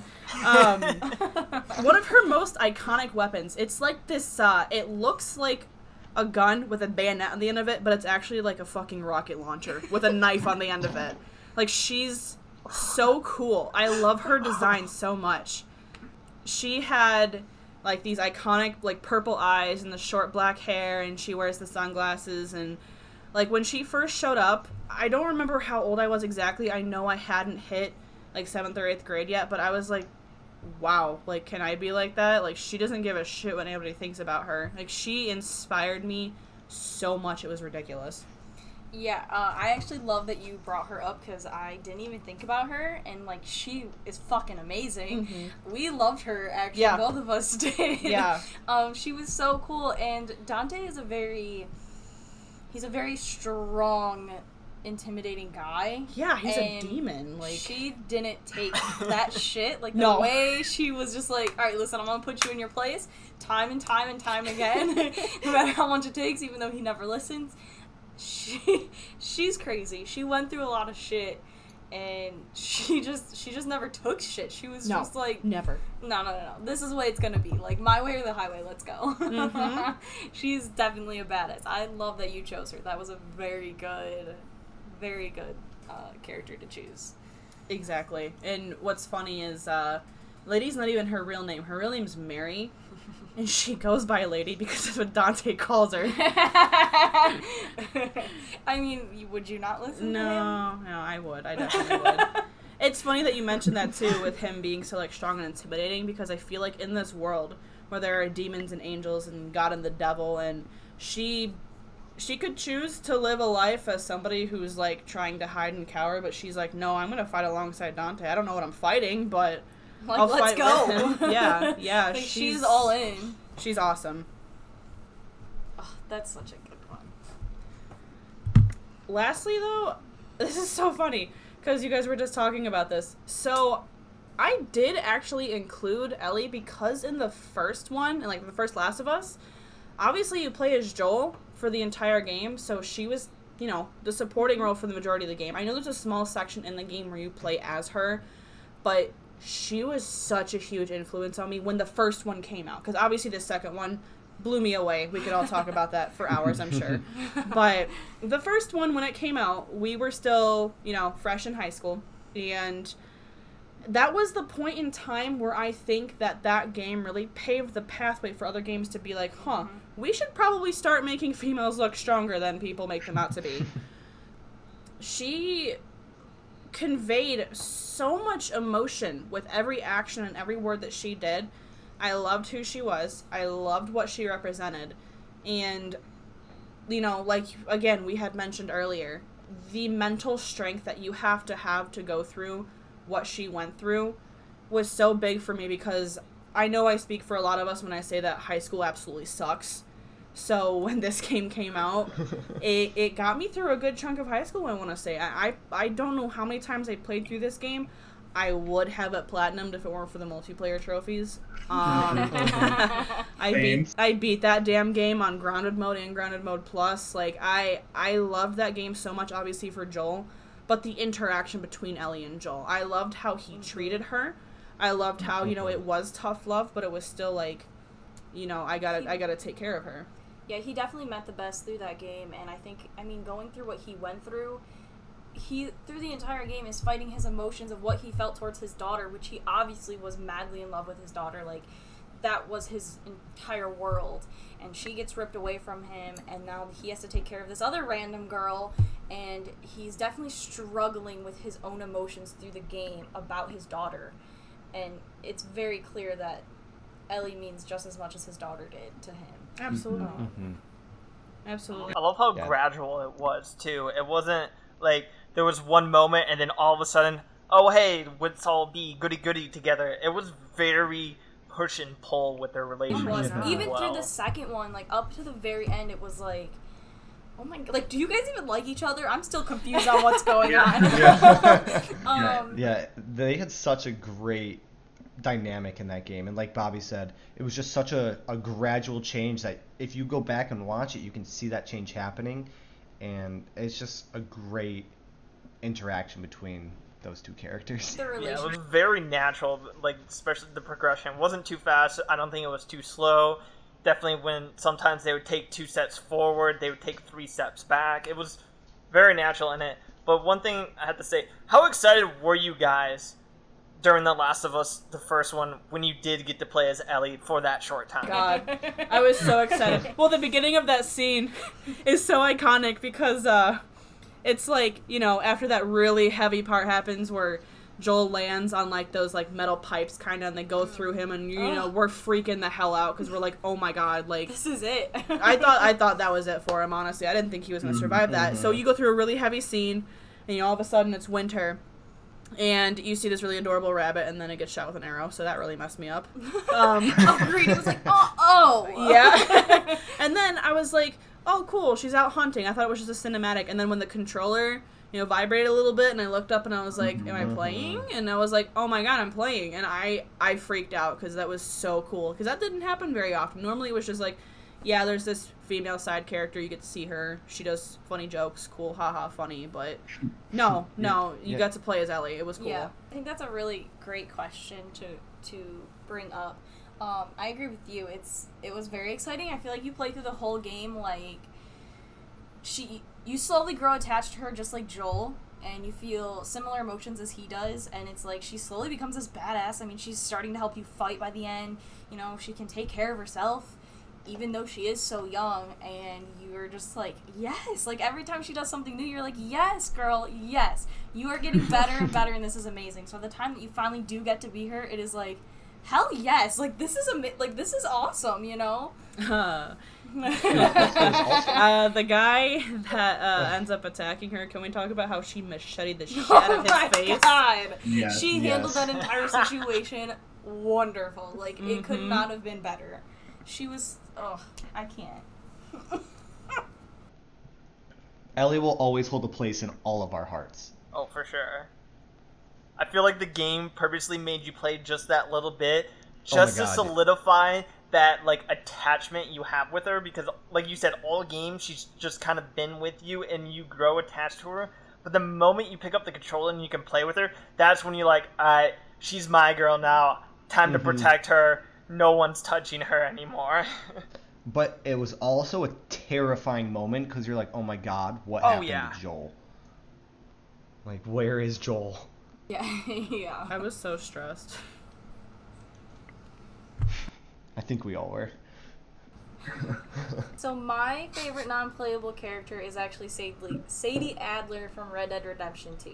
um, one of her most iconic weapons. It's like this. Uh, it looks like a gun with a bayonet on the end of it, but it's actually like a fucking rocket launcher with a knife on the end of it. Like she's so cool. I love her design so much. She had like these iconic like purple eyes and the short black hair, and she wears the sunglasses and. Like when she first showed up, I don't remember how old I was exactly. I know I hadn't hit like seventh or eighth grade yet, but I was like, wow, like, can I be like that? Like, she doesn't give a shit what anybody thinks about her. Like, she inspired me so much, it was ridiculous. Yeah, uh, I actually love that you brought her up because I didn't even think about her, and like she is fucking amazing. We loved her actually, Yeah. both of us did. Yeah. um, she was so cool, and Dante is a very, he's a very strong, intimidating guy. Yeah, he's a demon. Like, she didn't take that shit. Like No. the way she was just like, all right, listen, I'm gonna put you in your place, time and time and time again, no matter how much it takes, even though he never listens. She, she's crazy. She went through a lot of shit, and she just, she just never took shit. She was No. just like, never. no, no, no, no. This is the way it's gonna be. Like my way or the highway. Let's go. Mhm. She's definitely a badass. I love that you chose her. That was a very good, very good uh, character to choose. Exactly. And what's funny is, uh, Lady's not even her real name. Her real name's Mary. And she goes by Lady because that's what Dante calls her. I mean, would you not listen to him? No, no, I would. I definitely would. It's funny that you mentioned that too, with him being so like strong and intimidating, because I feel like in this world where there are demons and angels and God and the devil, and she, she could choose to live a life as somebody who's like trying to hide and cower, but she's like, no, I'm gonna fight alongside Dante. I don't know what I'm fighting, but Like, I'll let's go. Yeah, yeah, Like, she's, she's- all in. she's awesome. Oh, that's such a good one. Lastly, though, this is so funny because you guys were just talking about this. So I did actually include Ellie because in the first one, and like the first Last of Us, obviously you play as Joel for the entire game, so she was, you know, the supporting role for the majority of the game. I know there's a small section in the game where you play as her, but she was such a huge influence on me when the first one came out. Because obviously the second one blew me away. We could all talk about that for hours, I'm sure. But the first one, when it came out, we were still, you know, fresh in high school. And that was the point in time where I think that that game really paved the pathway for other games to be like, huh, mm-hmm. we should probably start making females look stronger than people make them out to be. she conveyed so much emotion with every action and every word that she did. I loved who she was. I loved what she represented. And you know, like again, we had mentioned earlier, the mental strength that you have to have to go through what she went through was so big for me because I know I speak for a lot of us when I say that high school absolutely sucks. So when this game came out, it, it got me through a good chunk of high school. I want to say I, I I don't know how many times I played through this game. I would have it platinumed if it weren't for the multiplayer trophies. Um, I beat I beat that damn game on grounded mode and grounded mode plus. Like I I loved that game so much, obviously for Joel, but the interaction between Ellie and Joel. I loved how he treated her. I loved how you know it was tough love, but it was still like, you know, I gotta I gotta take care of her. Yeah, he definitely met the best through that game, and I think, I mean, going through what he went through, he through the entire game is fighting his emotions of what he felt towards his daughter, which he obviously was madly in love with his daughter. Like, that was his entire world, and she gets ripped away from him, and now he has to take care of this other random girl, and he's definitely struggling with his own emotions through the game about his daughter, and it's very clear that Ellie means just as much as his daughter did to him. Absolutely, Mhm. absolutely. I love how Yeah. gradual it was too. It wasn't like there was one moment and then all of a sudden, oh hey, let's all be goody goody together. It was very push and pull with their It relationship. was. Yeah. Even as through the second one, like up to the very end, it was like, oh my god, like, do you guys even like each other? I'm still confused on what's going on. um, Yeah, they had such a great dynamic in that game, and like Bobby said, it was just such a, a gradual change that if you go back and watch it, you can see that change happening, and it's just a great interaction between those two characters. Yeah, it was very natural, like especially the progression. It wasn't too fast. I don't think it was too slow. Definitely when sometimes they would take two steps forward, they would take three steps back. It was very natural in it. But one thing I had to say, how excited were you guys during The Last of Us, the first one, when you did get to play as Ellie for that short time? God, I was so excited. Well, the beginning of that scene is so iconic because uh, it's like you know after that really heavy part happens where Joel lands on like those like metal pipes kind of, and they go through him, and you know we're freaking the hell out because we're like, oh my god, like This is it. I thought I thought that was it for him. Honestly, I didn't think he was going to survive that. So you go through a really heavy scene, and you know, all of a sudden it's winter, and you see this really adorable rabbit, and then it gets shot with an arrow. So that really messed me up. Um, Agreed. It was like, oh, oh. yeah. and then I was like, oh, cool, she's out hunting. I thought it was just a cinematic. And then when the controller, you know, vibrated a little bit, and I looked up and I was like, am I playing? And I was like, oh my god, I'm playing. And I I freaked out because that was so cool because that didn't happen very often. Normally it was just like, yeah, there's this female side character. You get to see her. She does funny jokes. Cool, haha, funny. But no, no, you Yeah. got to play as Ellie. It was cool. Yeah, I think that's a really great question to to bring up. Um, I agree with you. It's it was very exciting. I feel like you played through the whole game like she you slowly grow attached to her just like Joel and you feel similar emotions as he does and it's like she slowly becomes this badass. I mean, she's starting to help you fight by the end. You know, she can take care of herself even though she is so young and you're just like yes. Like every time she does something new you're like yes girl yes. You are getting better and better and this is amazing. So the time that you finally do get to be her it is like hell yes. Like this is ama- like this is awesome you know? Uh, the guy that uh, ends up attacking her. Can we talk about how she macheted the shit out oh of his my face? god. Yes, she handled that entire situation wonderful. Like it could Mhm. not have been better. She was oh i can't Ellie will always hold a place in all of our hearts. Oh, for sure. I feel like the game purposely made you play just that little bit, Oh just to solidify that like attachment you have with her. Because, like you said, all game she's just kind of been with you, and you grow attached to her. But the moment you pick up the controller and you can play with her, that's when you're like, alright, she's my girl now. Time to Mhm. protect her. No one's touching her anymore. But it was also a terrifying moment because you're like, oh my god, what Oh, happened yeah. to Joel? Like, where is Joel? Yeah, yeah. I was so stressed. I think we all were. So my favorite non-playable character is actually Sadie, Sadie Adler from Red Dead Redemption 2.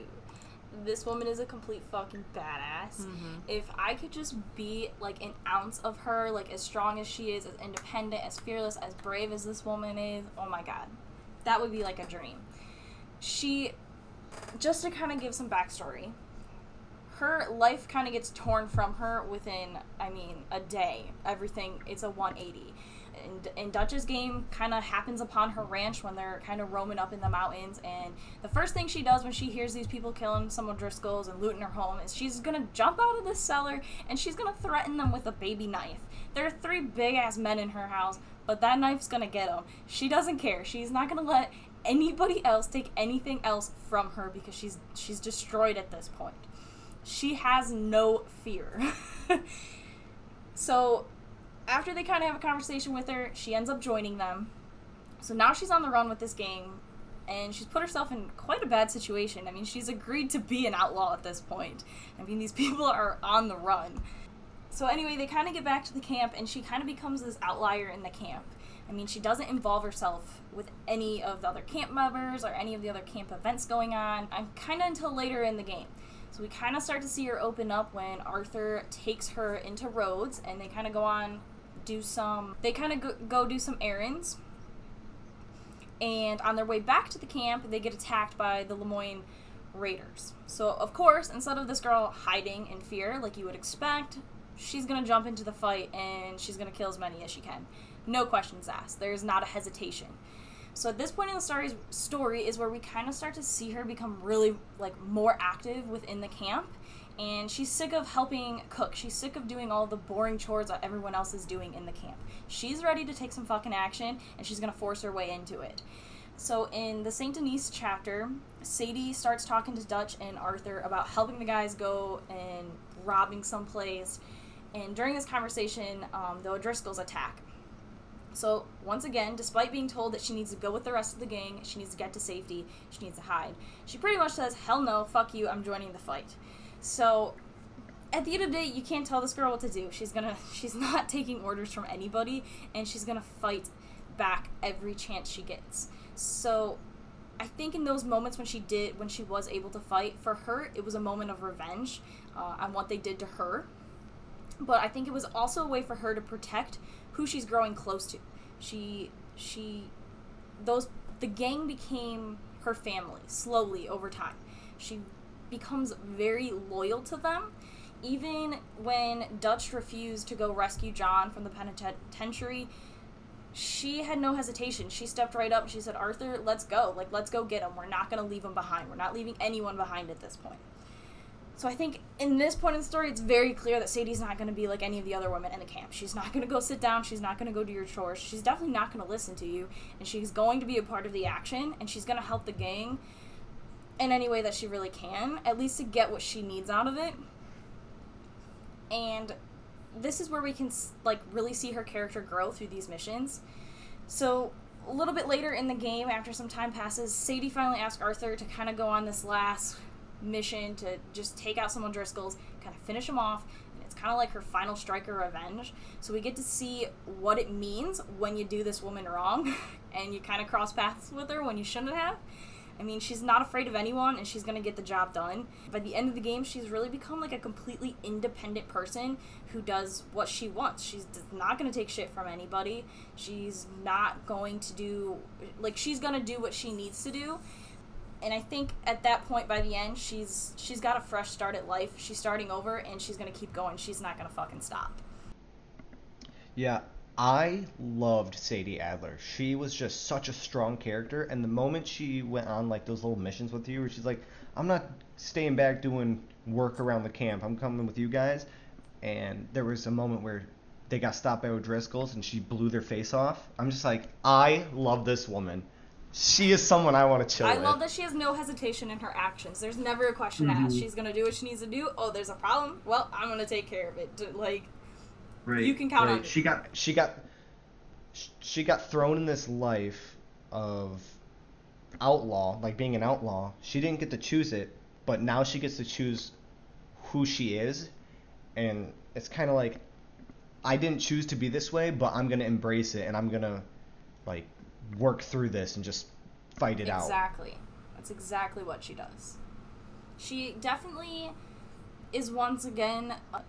This woman is a complete fucking badass. Mm-hmm. If I could just be like an ounce of her, like as strong as she is, as independent, as fearless, as brave as this woman is, oh my god. That would be like a dream. She just to kind of give some backstory, her life kind of gets torn from her within, I mean, a day. Everything, it's a 180. And, and Dutch's game kind of happens upon her ranch when they're kind of roaming up in the mountains. And the first thing she does when she hears these people killing some O'Driscolls and looting her home is she's gonna jump out of the cellar and she's gonna threaten them with a baby knife. There are three big ass men in her house, but that knife's gonna get them. She doesn't care. She's not gonna let anybody else take anything else from her because she's she's destroyed at this point. She has no fear. so after they kind of have a conversation with her, she ends up joining them. So now she's on the run with this gang, and she's put herself in quite a bad situation. I mean, she's agreed to be an outlaw at this point. I mean, these people are on the run. So anyway, they kind of get back to the camp, and she kind of becomes this outlier in the camp. I mean, she doesn't involve herself with any of the other camp members or any of the other camp events going on. Kind of until later in the game. So we kind of start to see her open up when Arthur takes her into Rhodes, and they kind of go on do some. They kind of go, go do some errands. And on their way back to the camp, they get attacked by the Lemoyne Raiders. So, of course, instead of this girl hiding in fear like you would expect, she's gonna jump into the fight and she's gonna kill as many as she can. No questions asked. There's not a hesitation. So at this point in the story's story is where we kind of start to see her become really like more active within the camp, and she's sick of helping cook. She's sick of doing all the boring chores that everyone else is doing in the camp. She's ready to take some fucking action, and she's gonna force her way into it. So in the Saint Denis chapter, Sadie starts talking to Dutch and Arthur about helping the guys go and robbing someplace. And during this conversation, um, the O'Driscolls attack. So once again, despite being told that she needs to go with the rest of the gang, she needs to get to safety, she needs to hide. She pretty much says, "Hell no, fuck you, I'm joining the fight." So at the end of the day, you can't tell this girl what to do. She's gonna, she's not taking orders from anybody, and she's gonna fight back every chance she gets. So I think in those moments when she did, when she was able to fight, for her, it was a moment of revenge uh, on what they did to her. But I think it was also a way for her to protect who she's growing close to. She, she, those, the gang became her family slowly over time. She becomes very loyal to them. Even when Dutch refused to go rescue John from the penitentiary, she had no hesitation. She stepped right up she said, Arthur, let's go. Like, let's go get him. We're not going to leave him behind. We're not leaving anyone behind at this point. So I think in this point in the story, it's very clear that Sadie's not going to be like any of the other women in the camp. She's not going to go sit down. She's not going to go do your chores. She's definitely not going to listen to you. And she's going to be a part of the action. And she's going to help the gang in any way that she really can, at least to get what she needs out of it. And this is where we can like really see her character grow through these missions. So a little bit later in the game, after some time passes, Sadie finally asks Arthur to kind of go on this last mission to just take out some O'Driscolls, kind of finish them off. And it's kind of like her final strike or revenge. So we get to see what it means when you do this woman wrong, and you kind of cross paths with her when you shouldn't have. I mean, she's not afraid of anyone and she's gonna get the job done. By the end of the game, she's really become like a completely independent person who does what she wants. She's not gonna take shit from anybody. She's not going to do, like, she's gonna do what she needs to do. And I think at that point, by the end, she's she's got a fresh start at life. She's starting over, and she's gonna keep going. She's not gonna fucking stop. Yeah, I loved Sadie Adler. She was just such a strong character, and the moment she went on like those little missions with you, where she's like, "I'm not staying back doing work around the camp. I'm coming with you guys," and there was a moment where they got stopped by O'Driscoll's and she blew their face off. I'm just like, I love this woman. She is someone I want to chill I with. love that she has no hesitation in her actions. There's never a question asked. Mm-hmm. She's gonna do what she needs to do. Oh, there's a problem. Well, I'm gonna take care of it. Like, Right. You can count right. on me. She got she got she got thrown in this life of outlaw, like being an outlaw. She didn't get to choose it, but now she gets to choose who she is, and it's kind of like I didn't choose to be this way, but I'm gonna embrace it, and I'm gonna like work through this and just fight it out. exactly. That's exactly what she does. She definitely is once again uh,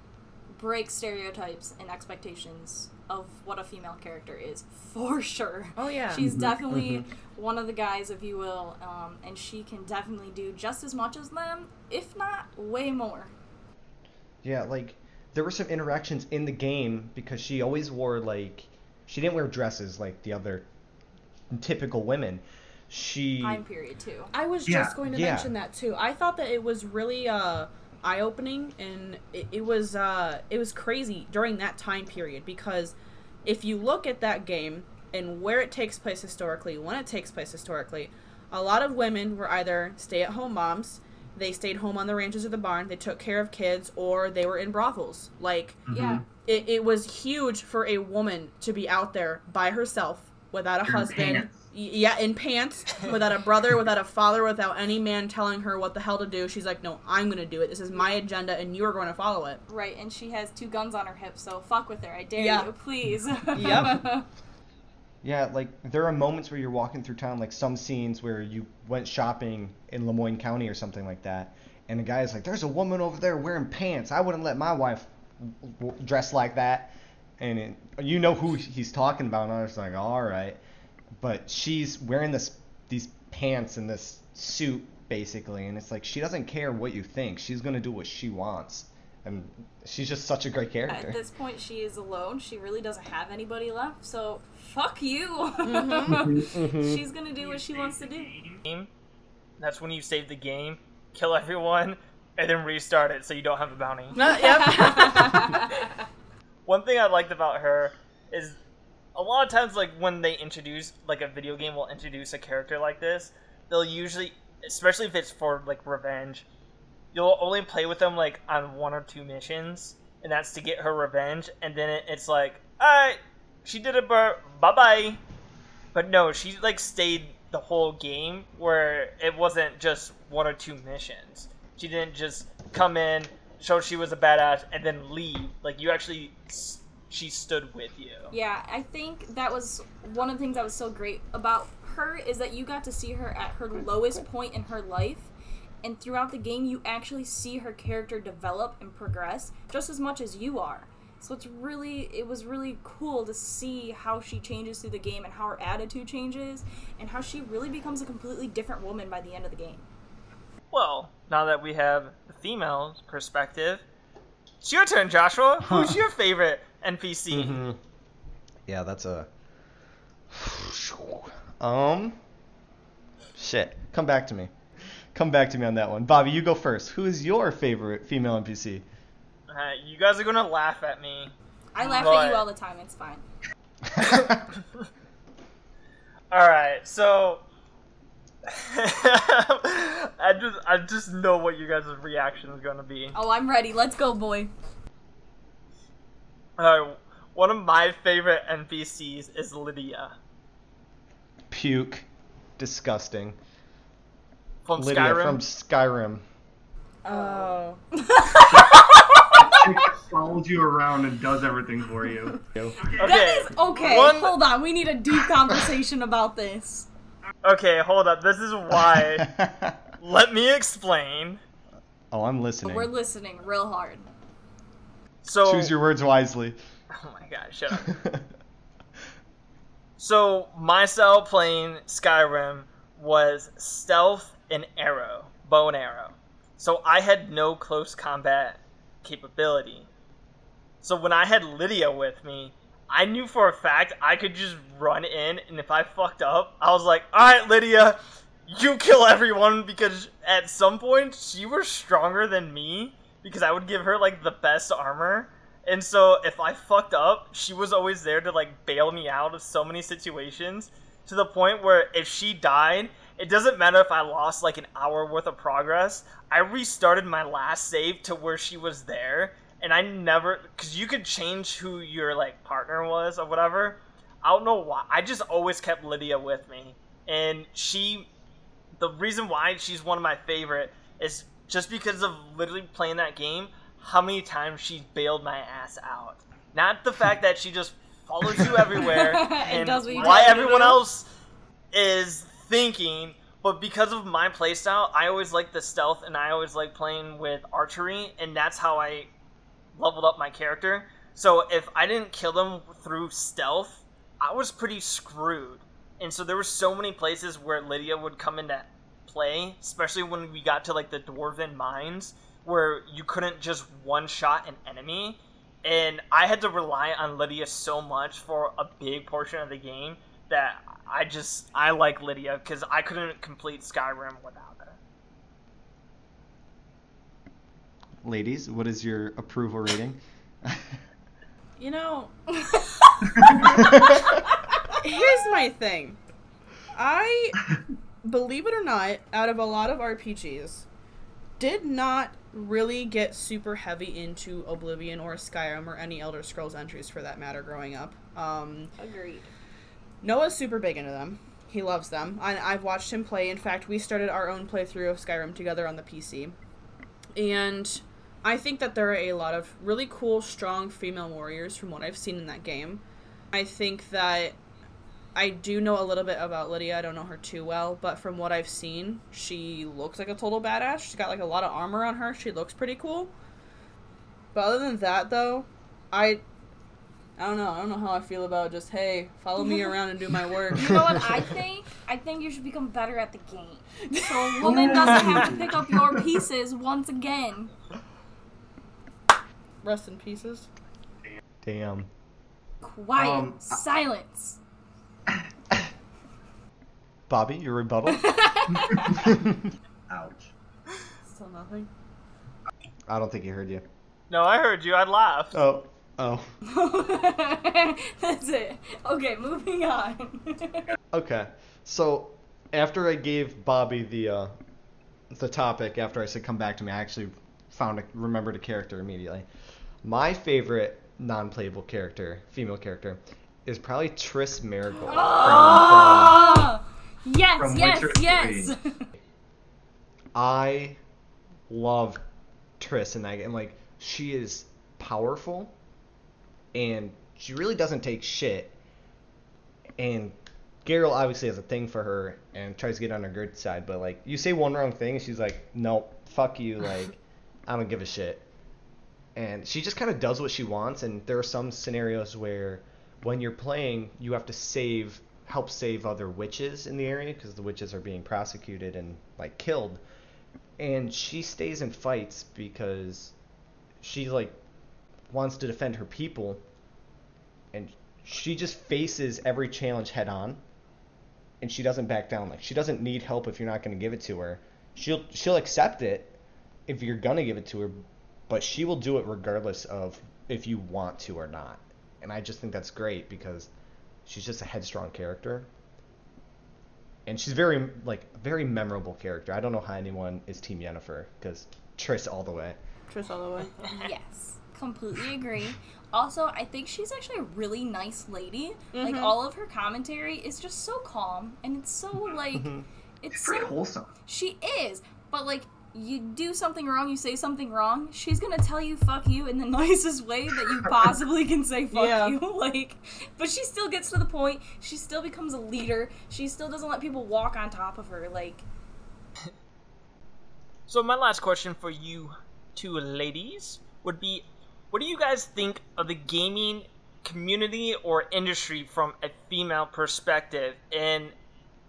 breaks stereotypes and expectations of what a female character is for sure. Oh yeah. She's definitely one of the guys, if you will, um, and she can definitely do just as much as them, if not way more. Yeah, like there were some interactions in the game because she always wore like she didn't wear dresses like the other typical women. She Time period too. I was Yeah. just going to Yeah. mention that too. I thought that it was really uh, eye opening and it, it was uh, it was crazy during that time period because if you look at that game and where it takes place historically, when it takes place historically, a lot of women were either stay at home moms, they stayed home on the ranches or the barn, they took care of kids, or they were in brothels. Like Yeah. it, it was huge for a woman to be out there by herself without a In husband. pants. Yeah, in pants, without a brother, without a father, without any man telling her what the hell to do. She's like, no, I'm going to do it. This is my agenda, and you are going to follow it. Right, and she has two guns on her hips, so fuck with her. I dare Yeah. you, please. Yep. Yeah, like there are moments where you're walking through town, like some scenes where you went shopping in Lemoyne County or something like that, and the guy is like, "There's a woman over there wearing pants. I wouldn't let my wife w- w- dress like that." And it, you know who he's talking about, and I was like, "All right," but she's wearing this these pants and this suit basically, and it's like she doesn't care what you think. She's gonna do what she wants, and she's just such a great character. At this point, she is alone. She really doesn't have anybody left, so fuck you. Mhm. She's gonna do what she wants to do. Game. That's when you save the game, kill everyone, and then restart it so you don't have a bounty. yep. One thing I liked about her is a lot of times, like when they introduce, like a video game will introduce a character like this, they'll usually, especially if it's for like revenge, you'll only play with them like on one or two missions, and that's to get her revenge. And then it, it's like, alright, she did it, but bye bye. But no, she like stayed the whole game where it wasn't just one or two missions. She didn't just come in, show she was a badass, and then leave. Like you actually, she stood with you. Yeah, I think that was one of the things that was so great about her is that you got to see her at her lowest point in her life. And throughout the game, you actually see her character develop and progress just as much as you are. So it's really, it was really cool to see how she changes through the game and how her attitude changes and how she really becomes a completely different woman by the end of the game. Well, now that we have female perspective, it's your turn, Joshua. Who's your favorite NPC? Mhm. Yeah, that's a. Um. Shit. Come back to me. Come back to me on that one. Bobby, you go first. Who is your favorite female NPC? Uh, you guys are gonna laugh at me. I laugh at you all the time, it's fine. All right, so I just I just know what you guys' reaction is gonna be. Oh, I'm ready. Let's go, boy. Uh, one of my favorite NPCs is Lydia Puke. Disgusting. from Lydia Skyrim. from Skyrim. Oh. She follows you around and does everything for you. Okay, That is okay. One- Hold on, we need a deep conversation about this. Okay, hold up. This is why. Let me explain. oh, I'm listening. We're listening real hard. So Choose your words wisely. Oh my god, shut up. So my style playing Skyrim was stealth and arrow, bow and arrow. So I had no close combat capability. So when I had Lydia with me, I knew for a fact I could just run in, and if I fucked up, I was like, all right, Lydia, you kill everyone because at some point she was stronger than me because I would give her like the best armor. And so if I fucked up, she was always there to like bail me out of so many situations to the point where if she died, it doesn't matter if I lost like an hour worth of progress. I restarted my last save to where she was there, and I never because you could change who your like partner was or whatever. I don't know why. I just always kept Lydia with me, and she. The reason why she's one of my favorite is just because of literally playing that game. How many times she bailed my ass out? Not the fact that she just follows you everywhere And and does what you why tell her to everyone else is thinking, but because of my playstyle, I always like the stealth and I always like playing with archery, and that's how I leveled up my character. So if I didn't kill them through stealth, I was pretty screwed. And so there were so many places where Lydia would come into play, especially when we got to like the dwarven mines, where you couldn't just one shot an enemy. And I had to rely on Lydia so much for a big portion of the game that I just I like Lydia because I couldn't complete Skyrim without her. Ladies, what is your approval rating? You know, here's my thing. I believe it or not, out of a lot of RPGs, did not really get super heavy into Oblivion or Skyrim or any Elder Scrolls entries for that matter growing up. Um, Agreed. Noah's super big into them. He loves them. I, I've watched him play. In fact, we started our own playthrough of Skyrim together on the PC. And I think that there are a lot of really cool, strong female warriors from what I've seen in that game. I think that I do know a little bit about Lydia. I don't know her too well, but from what I've seen, she looks like a total badass. She's got like a lot of armor on her. She looks pretty cool. But other than that, though, I I don't know. I don't know how I feel about just hey, follow me around and do my work. You know what I think? I think you should become better at the game. So a woman doesn't have to pick up your pieces once again. Rest in pieces. Damn. Quiet. Um, I- silence. Bobby, your rebuttal? Ouch. Still nothing. I don't think he heard you. No, I heard you. I laughed. Oh. Oh. That's it. Okay, moving on. Okay. So after I gave Bobby the uh, the topic, after I said come back to me, I actually found a, remembered a character immediately. My favorite non-playable character, female character, is probably Triss Merigold. from- Ah! yes, From yes, Witcher yes. I love Triss in that game. Like she is powerful, and she really doesn't take shit. And Geralt obviously has a thing for her and tries to get on her good side, but like you say one wrong thing, she's like, "Nope, fuck you." Like I don't give a shit. And she just kind of does what she wants. And there are some scenarios where when you're playing, you have to save, help save other witches in the area because the witches are being prosecuted and like killed. And she stays and fights because she like wants to defend her people, and she just faces every challenge head on. And she doesn't back down. Like she doesn't need help if you're not going to give it to her. She'll she'll accept it if you're gonna give it to her, but she will do it regardless of if you want to or not. And I just think that's great because she's just a headstrong character. And she's very like very memorable character. I don't know how anyone is Team Yennefer because Triss all the way. Triss all the way. yes, completely agree. Also, I think she's actually a really nice lady. Like Mhm. all of her commentary is just so calm and it's so like it's It's pretty so wholesome. she is. But like you do something wrong, you say something wrong, she's gonna tell you fuck you in the nicest way that you possibly can say fuck Yeah. you. Like but she still gets to the point, she still becomes a leader, she still doesn't let people walk on top of her, like So my last question for you two ladies would be what do you guys think of the gaming community or industry from a female perspective? And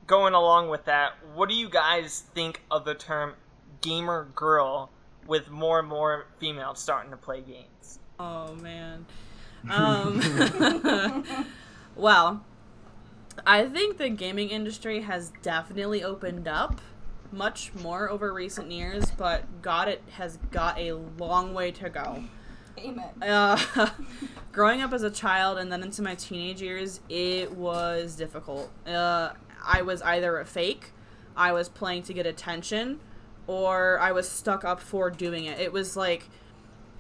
going along with that, what do you guys think of the term gamer girl with more and more females starting to play games? Oh man. Um, well, I think the gaming industry has definitely opened up much more over recent years, but God, it has got a long way to go. Amen. Uh, growing up as a child and then into my teenage years, it was difficult. Uh, I was either a fake, I was playing to get attention, or I was stuck up for doing it. It was like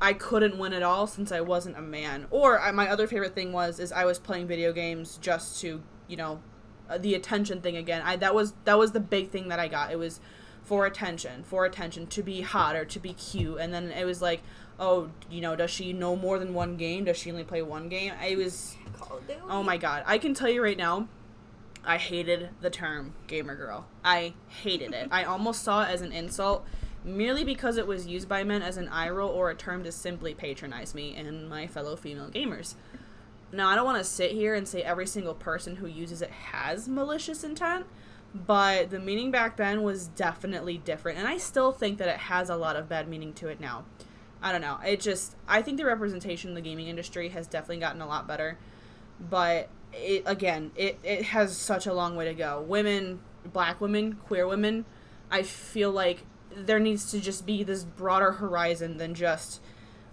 I couldn't win at all since I wasn't a man. Or I, my other favorite thing was is I was playing video games just to you know uh, the attention thing again. I that was that was the big thing that I got. It was for attention, for attention, to be hot or to be cute, and then it was like, oh, you know, does she know more than one game? Does she only play one game? I was, Call of Duty. oh my god, I can tell you right now, I hated the term gamer girl. I hated it. I almost saw it as an insult, merely because it was used by men as an eye roll or a term to simply patronize me and my fellow female gamers. Now, I don't want to sit here and say every single person who uses it has malicious intent, but the meaning back then was definitely different, and I still think that it has a lot of bad meaning to it now. I don't know. It just, I think the representation in the gaming industry has definitely gotten a lot better, but it again, it, it has such a long way to go. Women, black women, queer women, I feel like there needs to just be this broader horizon than just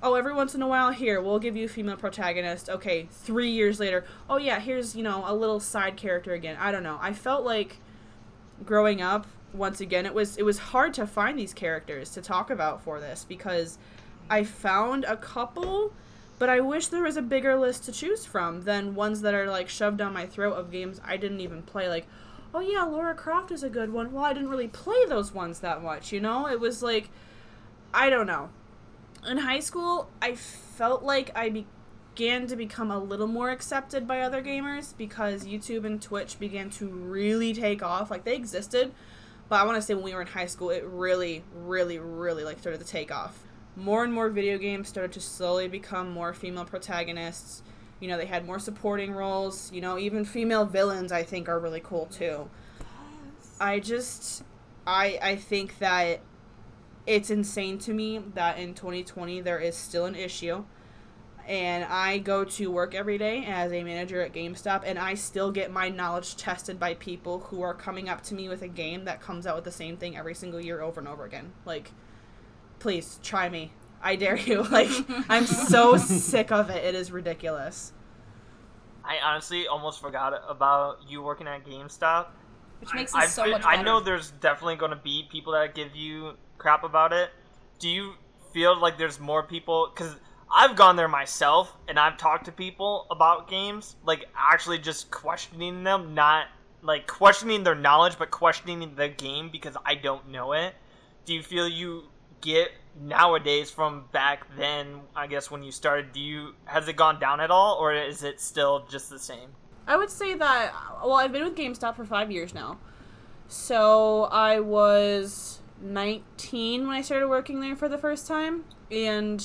oh every once in a while here we'll give you a female protagonist. Okay three years later oh yeah here's you know a little side character again. I don't know. I felt like growing up once again it was it was hard to find these characters to talk about for this because i found a couple but i wish there was a bigger list to choose from than ones that are like shoved down my throat of games i didn't even play like oh yeah Lara Croft is a good one well i didn't really play those ones that much you know it was like i don't know in high school, I felt like I began to become a little more accepted by other gamers because YouTube and Twitch began to really take off. Like they existed, but I want to say when we were in high school, it really, really, really like started to take off. More and more video games started to slowly become more female protagonists. You know, they had more supporting roles. You know, even female villains I think are really cool too. I just I I think that it's insane to me that in 2020 there is still an issue and I go to work every day as a manager at GameStop, and I still get my knowledge tested by people who are coming up to me with a game that comes out with the same thing every single year over and over again. Like, please try me. I dare you. Like, I'm so sick of it. It is ridiculous. I honestly almost forgot about you working at GameStop. Which makes I, it so fe- much better. I know there's definitely going to be people that give you crap about it. Do you feel like there's more people? Because I've gone there myself and I've talked to people about games, like actually just questioning them, not like questioning their knowledge, but questioning the game because I don't know it. Do you feel you get nowadays from back then? I guess when you started, do you has it gone down at all, or is it still just the same? I would say that, well, I've been with GameStop for five years now. So I was 19 when I started working there for the first time. And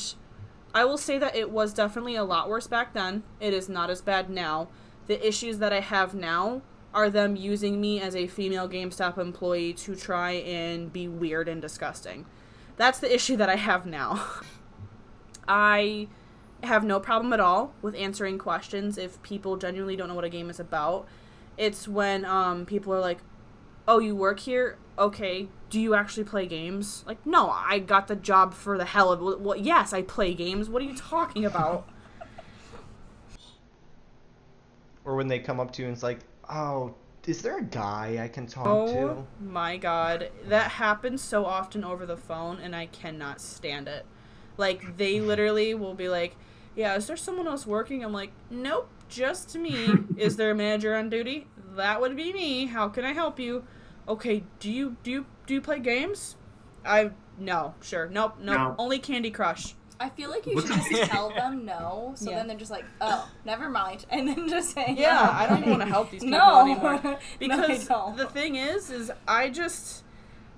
I will say that it was definitely a lot worse back then. It is not as bad now. The issues that I have now are them using me as a female GameStop employee to try and be weird and disgusting. That's the issue that I have now. I have no problem at all with answering questions if people genuinely don't know what a game is about. It's when um, people are like, "Oh, you work here? Okay. Do you actually play games?" Like, no, I got the job for the hell of it. Well, yes, I play games. What are you talking about? Or when they come up to you and it's like, oh, is there a guy I can talk oh to? my god, that happens so often over the phone, and I cannot stand it. Like they literally will be like, "Yeah, is there someone else working?" I'm like, "Nope, just me." is there a manager on duty? That would be me. How can I help you? Okay, do you do you do you play games? I no, sure, nope, nope. No. Only Candy Crush. I feel like you should just tell them no, so Yeah. then they're just like, oh, never mind, and then just say Yeah, I don't want to help these people no anymore. because don't. the thing is is i just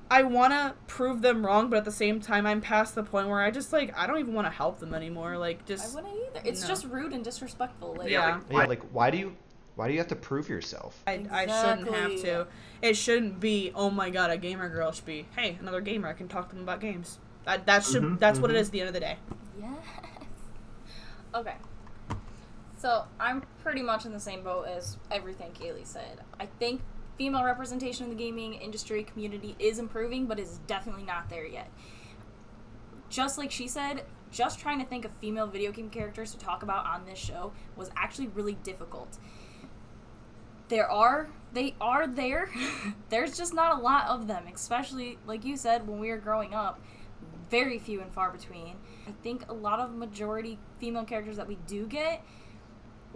i want to prove them wrong but at the same time i'm past the point where i just like i don't even want to help them anymore like just I just wouldn't either. It's No. just rude and disrespectful. Like, Yeah. Yeah, like why do you why do you have to prove yourself? I, I shouldn't have to it shouldn't be oh my god a gamer girl should be hey another gamer i can talk to them about games that, that should Mhm, that's what it mhm. is at the end of the day Yes. Okay. So I'm pretty much in the same boat as everything Kaylee said. I think female representation in the gaming industry community is improving, but is definitely not there yet. Just like she said, just trying to think of female video game characters to talk about on this show was actually really difficult. There are they are there. There's just not a lot of them, especially like you said when we were growing up. Very few and far between. I think a lot of majority female characters that we do get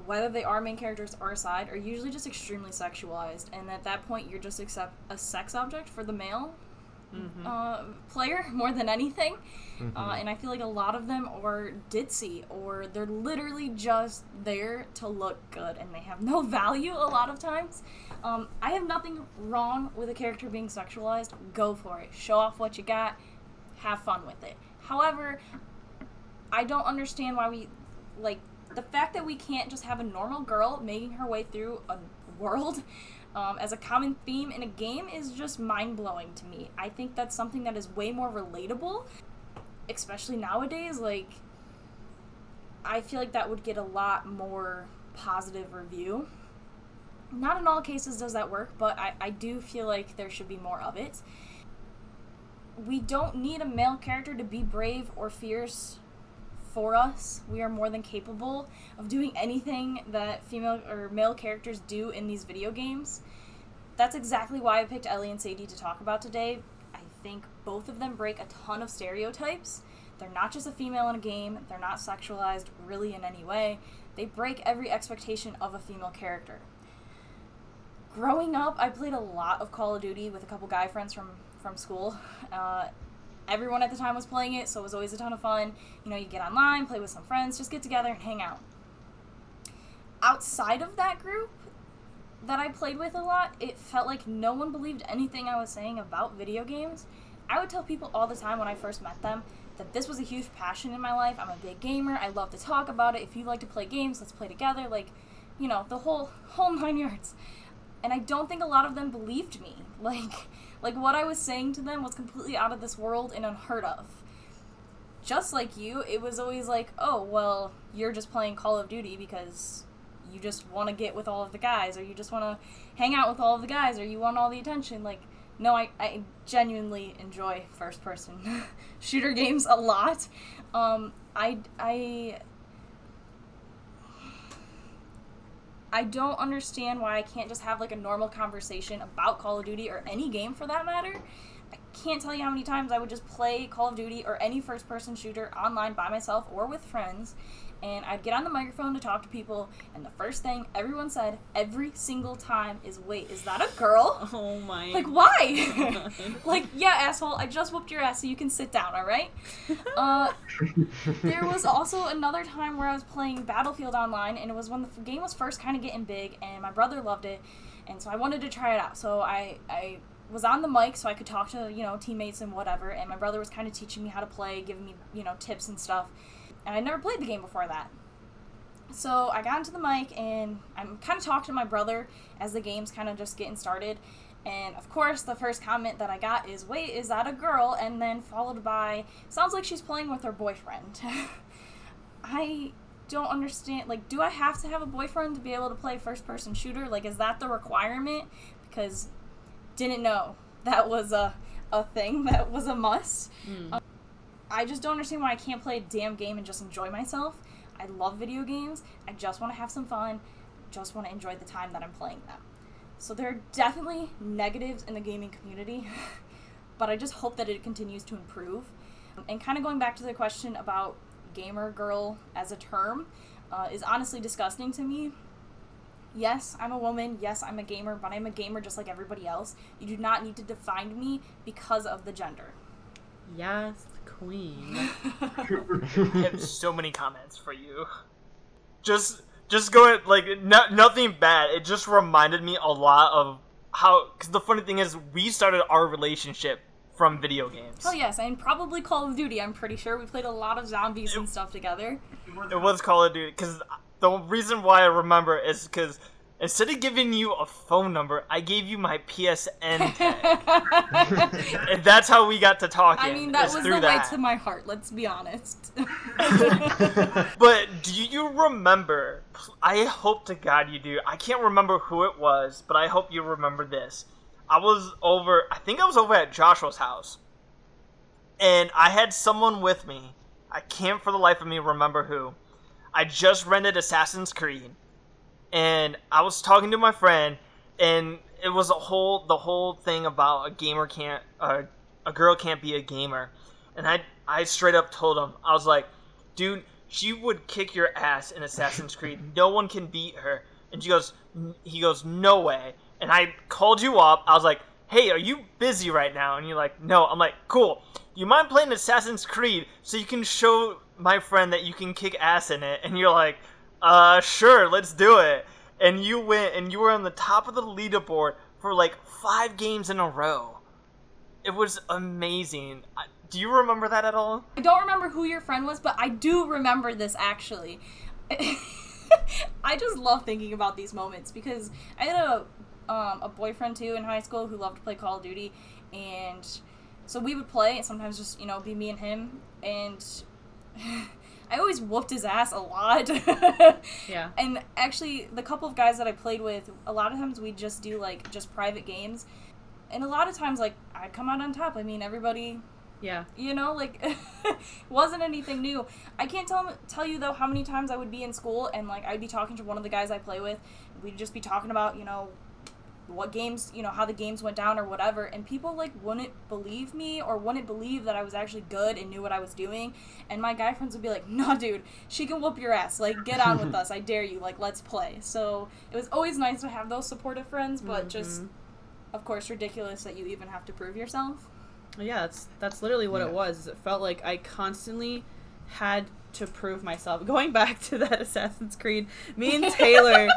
whether they are main characters or side, are usually just extremely sexualized, and at that point, you're just accept a sex object for the male uh, player more than anything. Uh, and I feel like a lot of them are ditzy, or they're literally just there to look good, and they have no value a lot of times. Um, I have nothing wrong with a character being sexualized. Go for it. Show off what you got. Have fun with it. However, I don't understand why we like the fact that we can't just have a normal girl making her way through a world um, as a common theme in a game is just mind blowing to me. I think that's something that is way more relatable, especially nowadays. Like, I feel like that would get a lot more positive review. Not in all cases does that work, but I, I do feel like there should be more of it. We don't need a male character to be brave or fierce for us. We are more than capable of doing anything that female or male characters do in these video games. That's exactly why I picked Ellie and Sadie to talk about today. I think both of them break a ton of stereotypes. They're not just a female in a game, they're not sexualized really in any way. They break every expectation of a female character. Growing up, I played a lot of Call of Duty with a couple guy friends from, from school. Uh, everyone at the time was playing it, so it was always a ton of fun. You know, you get online, play with some friends, just get together and hang out. Outside of that group that I played with a lot, it felt like no one believed anything I was saying about video games. I would tell people all the time when I first met them that this was a huge passion in my life. I'm a big gamer. I love to talk about it. If you like to play games, let's play together. Like, you know, the whole whole nine yards. And I don't think a lot of them believed me. Like, like what I was saying to them was completely out of this world and unheard of. Just like you, it was always like, oh, well, you're just playing Call of Duty because you just want to get with all of the guys, or you just want to hang out with all of the guys, or you want all the attention. Like, no, I, I genuinely enjoy first person shooter games a lot. Um, I, I I don't understand why I can't just have like a normal conversation about Call of Duty or any game for that matter. I can't tell you how many times I would just play Call of Duty or any first person shooter online by myself or with friends. And I'd get on the microphone to talk to people, and the first thing everyone said every single time is, Wait, is that a girl? Oh my. Like, why? like, yeah, asshole, I just whooped your ass so you can sit down, alright? Uh, there was also another time where I was playing Battlefield Online, and it was when the game was first kind of getting big, and my brother loved it, and so I wanted to try it out. So I, I was on the mic so I could talk to, you know, teammates and whatever, and my brother was kind of teaching me how to play, giving me, you know, tips and stuff. And I'd never played the game before that. So I got into the mic and I'm kind of talking to my brother as the game's kind of just getting started. And of course, the first comment that I got is, Wait, is that a girl? And then followed by, Sounds like she's playing with her boyfriend. I don't understand. Like, do I have to have a boyfriend to be able to play first person shooter? Like, is that the requirement? Because didn't know that was a, a thing that was a must. Um, I just don't understand why I can't play a damn game and just enjoy myself. I love video games. I just want to have some fun. Just want to enjoy the time that I'm playing them. So there are definitely negatives in the gaming community, but I just hope that it continues to improve. And kind of going back to the question about gamer girl as a term uh, is honestly disgusting to me. Yes, I'm a woman. Yes, I'm a gamer, but I'm a gamer just like everybody else. You do not need to define me because of the gender. Yes, queen. I have so many comments for you. Just, just going like no, nothing bad. It just reminded me a lot of how. Because the funny thing is, we started our relationship from video games. Oh yes, and probably Call of Duty. I'm pretty sure we played a lot of zombies and stuff together. It was Call of Duty. Because the reason why I remember is because instead of giving you a phone number, I gave you my PSN tag. and that's how we got to talking. I mean, that was the way that. to my heart. Let's be honest. But do you remember? I hope to God you do. I can't remember who it was, but I hope you remember this. I was over, I think I was over at Joshua's house, and I had someone with me. I can't for the life of me remember who. I just rented Assassin's Creed, and I was talking to my friend, and it was a whole the whole thing about a gamer can't, uh, a girl can't be a gamer, and I I straight up told him I was like, dude, she would kick your ass in Assassin's Creed. No one can beat her. And she goes, he goes, no way. And I called you up. I was like, hey, are you busy right now? And you're like, no. I'm like, cool. You mind playing Assassin's Creed so you can show my friend that you can kick ass in it? And you're like, uh, sure, let's do it. And you went and you were on the top of the leaderboard for like five games in a row. It was amazing. Do you remember that at all? I don't remember who your friend was, but I do remember this actually. I just love thinking about these moments because I had a um, a boyfriend too in high school who loved to play Call of Duty, and so we would play and sometimes just you know be me and him, and I always whooped his ass a lot. Yeah. And actually, the couple of guys that I played with, a lot of times we just do like just private games, and a lot of times like I'd come out on top. I mean, everybody Yeah. you know like wasn't anything new i can't tell tell you though how many times i would be in school and like i'd be talking to one of the guys i play with we'd just be talking about you know what games you know how the games went down or whatever and people like wouldn't believe me or wouldn't believe that i was actually good and knew what i was doing and my guy friends would be like nah dude she can whoop your ass. Like get on with us. I dare you. Like let's play. So it was always nice to have those supportive friends but mm-hmm. just of course ridiculous that you even have to prove yourself. Yeah, that's that's literally what it was. It felt like I constantly had to prove myself. Going back to that Assassin's Creed, me and Taylor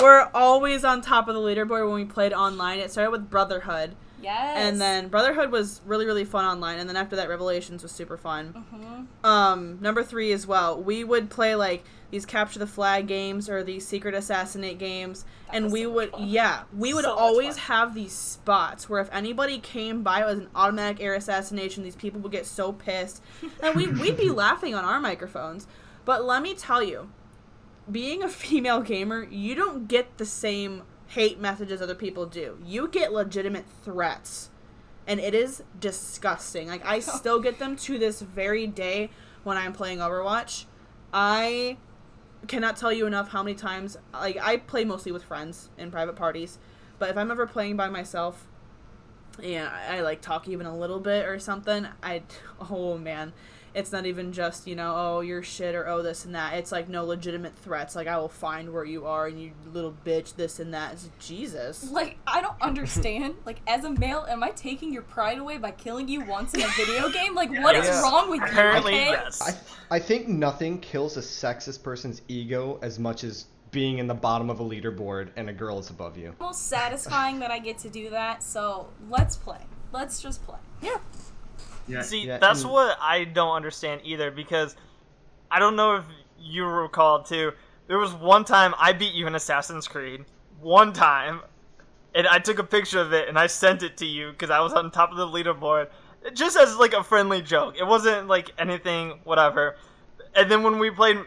were always on top of the leaderboard when we played online. It started with Brotherhood, yes and then Brotherhood was really really fun online, and then after that Revelations was super fun. Mhm. Um, number three as well. We would play like these capture the flag games or these secret assassinate games, That and we so would yeah we would So always have these spots where if anybody came by it was an automatic air assassination. These people would get so pissed, and we we'd be laughing on our microphones. But let me tell you, being a female gamer, you don't get the same hate messages other people do. You get legitimate threats. And it is disgusting. Like I oh. still get them to this very day when I'm playing Overwatch. I cannot tell you enough how many times like I play mostly with friends in private parties, but if I'm ever playing by myself and I, I like talk even a little bit or something, I oh man, it's not even just you know oh you're shit or oh this and that. It's like no legitimate threats. Like I will find where you are and you little bitch this and that. It's Jesus. Like, I don't understand. like, as a male, am I taking your pride away by killing you once in a video game? Like, what is Yeah. wrong with you? Apparently, okay? yes. I, I think nothing kills a sexist person's ego as much as being in the bottom of a leaderboard and a girl is above you. Most satisfying that I get to do that. So let's play. Let's just play. Yeah. Yeah. See, Yeah, that's and- what I don't understand either because I don't know if you recall too. There was one time I beat you in Assassin's Creed. One time. And I took a picture of it and I sent it to you because I was on top of the leaderboard. Just as like a friendly joke. It wasn't like anything, whatever. And then when we played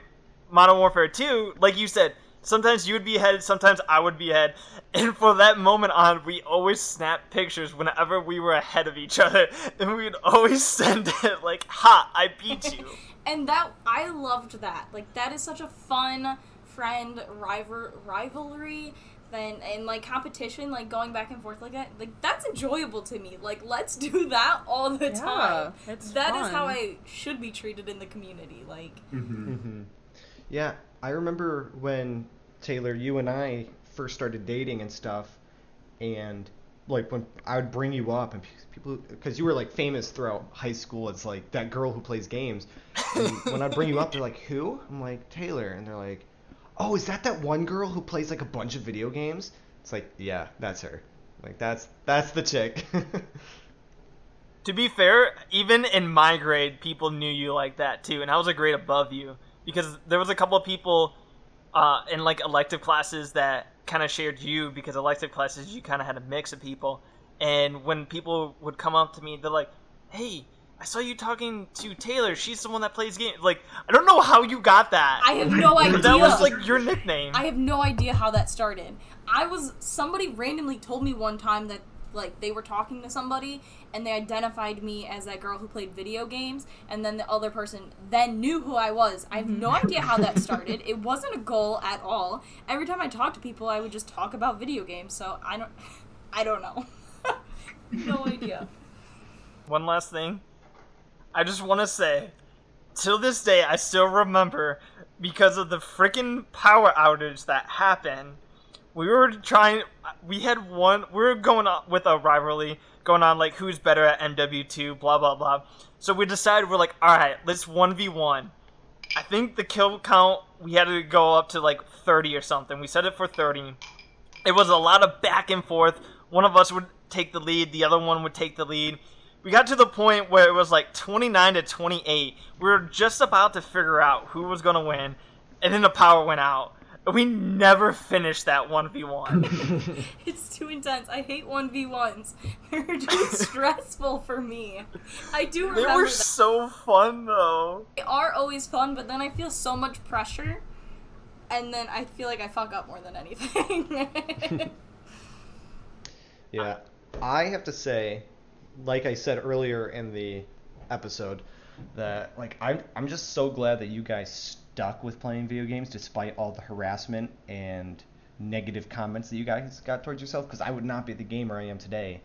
Modern Warfare 2, like you said, sometimes you would be ahead, sometimes I would be ahead. And for that moment on, we always snap pictures whenever we were ahead of each other. And we'd always send it like, ha, I beat you. And that I loved that. Like that is such a fun friend rival rivalry. Then and like competition, like going back and forth like that, like that's enjoyable to me. Like let's do that all the Yeah, time. it's That is fun. how I should be treated in the community. Like hmm hmm Yeah, I remember when Taylor, you and I first started dating and stuff, and like when I would bring you up and people, because you were like famous throughout high school as like that girl who plays games. And when I'd bring you up, they're like, "Who?" I'm like, "Taylor," and they're like, "Oh, is that that one girl who plays like a bunch of video games?" It's like, yeah, that's her. Like that's that's the chick. To be fair, even in my grade, people knew you like that too, and I was a grade above you because there was a couple of people uh, in like elective classes that kind of shared you because elective classes you kind of had a mix of people, and when people would come up to me, they're like, "Hey, I saw you talking to Taylor. She's the one that plays games." Like, I don't know how you got that. I have no idea. That was like your nickname. I have no idea how that started. I was somebody randomly told me one time that like they were talking to somebody and they identified me as that girl who played video games and then the other person then knew who I was. I have no mm-hmm. idea how that started. It wasn't a goal at all. Every time I talked to people I would just talk about video games, so I don't I don't know. no idea. One last thing. I just want to say, till this day, I still remember because of the freaking power outage that happened. We were trying. We had one. We were going on with a rivalry going on, like who's better at MW2, blah blah blah. So we decided we're like, all right, let's one v one. I think the kill count we had to go up to like 30 or something. We set it for 30. It was a lot of back and forth. One of us would take the lead, the other one would take the lead. We got to the point where it was like 29 to 28. We were just about to figure out who was going to win, and then the power went out. And we never finished that 1v1. It's too intense. I hate 1v1s. They're too stressful for me. I do remember they were that. so fun though. They are always fun, but then I feel so much pressure, and then I feel like I fuck up more than anything. Yeah, I have to say, like I said earlier in the episode, that like I'm I'm just so glad that you guys stuck with playing video games despite all the harassment and negative comments that you guys got towards yourself. Because I would not be the gamer I am today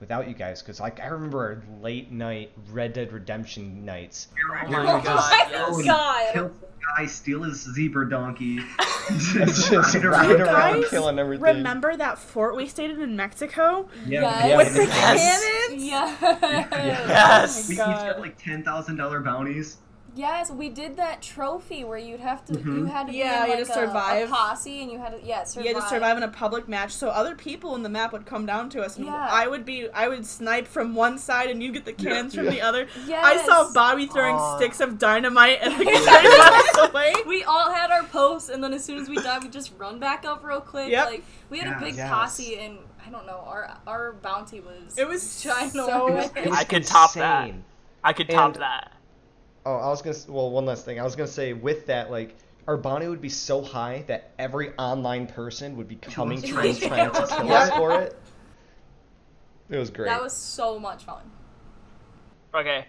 without you guys. Because like I remember late night Red Dead Redemption nights. Oh my like, God, oh my. God. Kill some guy, steal his zebra donkey. Just ride around. around Guys, killing everything. Remember that fort we stayed in in Mexico Yeah, Yes. With with the the Yes. cannons? Yes. Yes. Oh we each God. got like ten thousand dollar bounties. Yes, we did that trophy where you'd have to you Mhm. had to be Yeah, in you like had to survive. a, posse and you had to yeah survive. You had to survive in a public match, so other people in the map would come down to us, and Yeah. I would be, I would snipe from one side, and you get the cannons from the other. Yes. I saw Bobby throwing Aw. sticks of dynamite and the guy runs away. We all had our posts, and then as soon as we died, we just run back up real quick. Yep. Like we had Yeah. a big Yes. posse, and I don't know, our our bounty was It was ginormous. so- It was- it was I could top that. I could top And- that. Oh, I was gonna. s- Well, one last thing. I was gonna say with that, like, our bounty would be so high that every online person would be coming That's trying, right. trying to kill us for it. It was great. That was so much fun. Okay.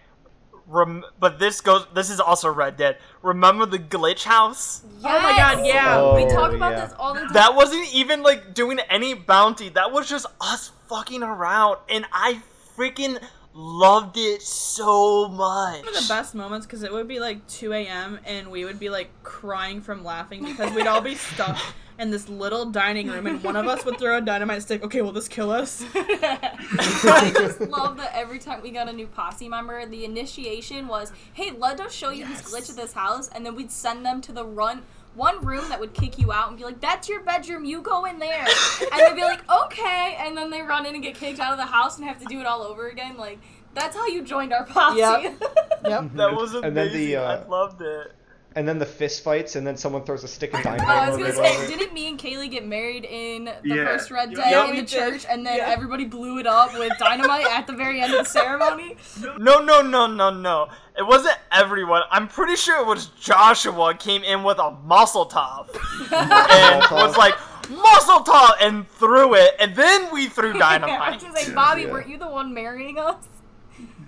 Rem- but this goes. This is also Red Dead. Remember the glitch house? Yes! Oh my God, yeah. Oh, we talk about yeah. this all the time. That wasn't even like doing any bounty. That was just us fucking around, and I freaking loved it so much. One of the best moments because it would be like 2 a.m. and we would be like crying from laughing because we'd all be stuck in this little dining room and one of us would throw a dynamite stick. Okay, will this kill us? I just love that every time we got a new posse member, the initiation was, "Hey, let us show you this glitch at this house," and then we'd send them to the run one room that would kick you out and be like, "That's your bedroom. You go in there," and they'd be like, "Okay," and then they run in and get kicked out of the house and have to do it all over again. Like that's how you joined our posse. Yep. Yep. That was amazing. And then the, uh, I loved it. And then the fist fights, and then someone throws a stick of Oh, dynamite. I was over gonna say, over didn't me and Kaylee get married in the Yeah. first Red Dead Yeah, in the did. church, and then Yeah. everybody blew it up with dynamite at the very end of the ceremony? No, no, no, no, no. It wasn't everyone. I'm pretty sure it was Joshua came in with a Molotov and was like Molotov and threw it, and then we threw dynamite. I dynamite. was like, Bobby, Yeah. weren't you the one marrying us?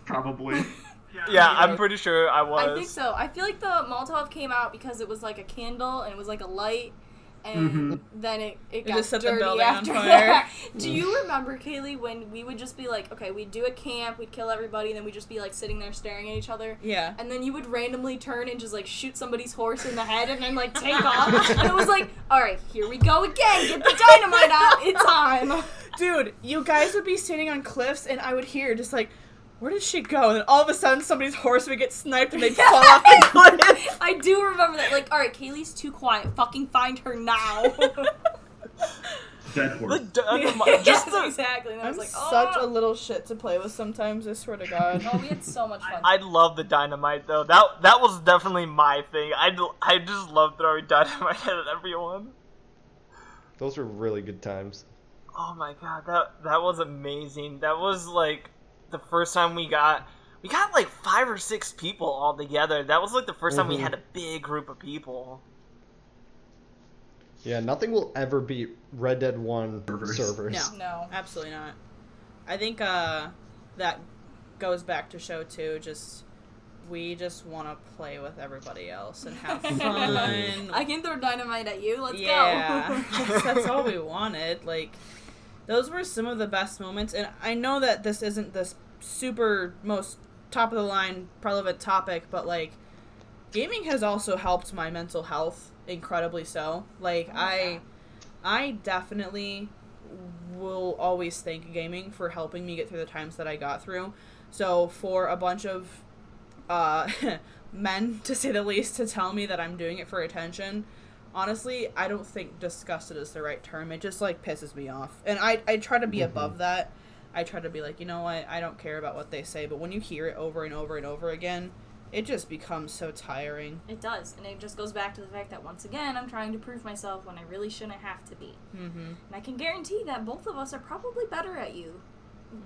Probably. Yeah, I'm pretty sure I was. I think so. I feel like the Molotov came out because it was like a candle and it was like a light, and Mhm. then it, it It got just set the dirty building on after fire. that. Do you remember, Kaylee, when we would just be like, okay, we'd do a camp, we'd kill everybody, and then we'd just be like sitting there staring at each other? Yeah. And then you would randomly turn and just like shoot somebody's horse in the head and then like take off. And it was like, all right, here we go again. Get the dynamite out. It's on. Dude, you guys would be standing on cliffs and I would hear just like, where did she go? And then all of a sudden somebody's horse would get sniped and they'd fall off the cliff. I do remember that. Like, all right, Kaylee's too quiet. Fucking find her now. Dead The horse. dynamite, just the, exactly. And I I'm was like, such oh. a little shit to play with sometimes, I swear to God. Oh, we had so much fun. I love the dynamite though. That that was definitely my thing. I I just love throwing dynamite at everyone. Those were really good times. Oh my god, that that was amazing. That was like the first time we got we got like five or six people all together. That was like the 1st time we Mhm. had a big group of people. Yeah, nothing will ever beat Red Dead 1 Servers. servers. No. No. Absolutely not. I think uh, that goes back to show too. Just we just want to play with everybody else and have fun. I can throw dynamite at you. Let's yeah, go. that's, that's all we wanted. Like those were some of the best moments, and I know that this isn't this super most top of the line relevant topic, but like gaming has also helped my mental health incredibly so. Like I I definitely will always thank gaming for helping me get through the times that I got through. So for a bunch of uh, men, to say the least, to tell me that I'm doing it for attention, honestly, I don't think disgusted is the right term. It just like pisses me off, and I I try to be above that. I try to be like, you know what, I don't care about what they say, but when you hear it over and over and over again, it just becomes so tiring. It does, and it just goes back to the fact that once again, I'm trying to prove myself when I really shouldn't have to be. Mm-hmm. And I can guarantee that both of us are probably better at you,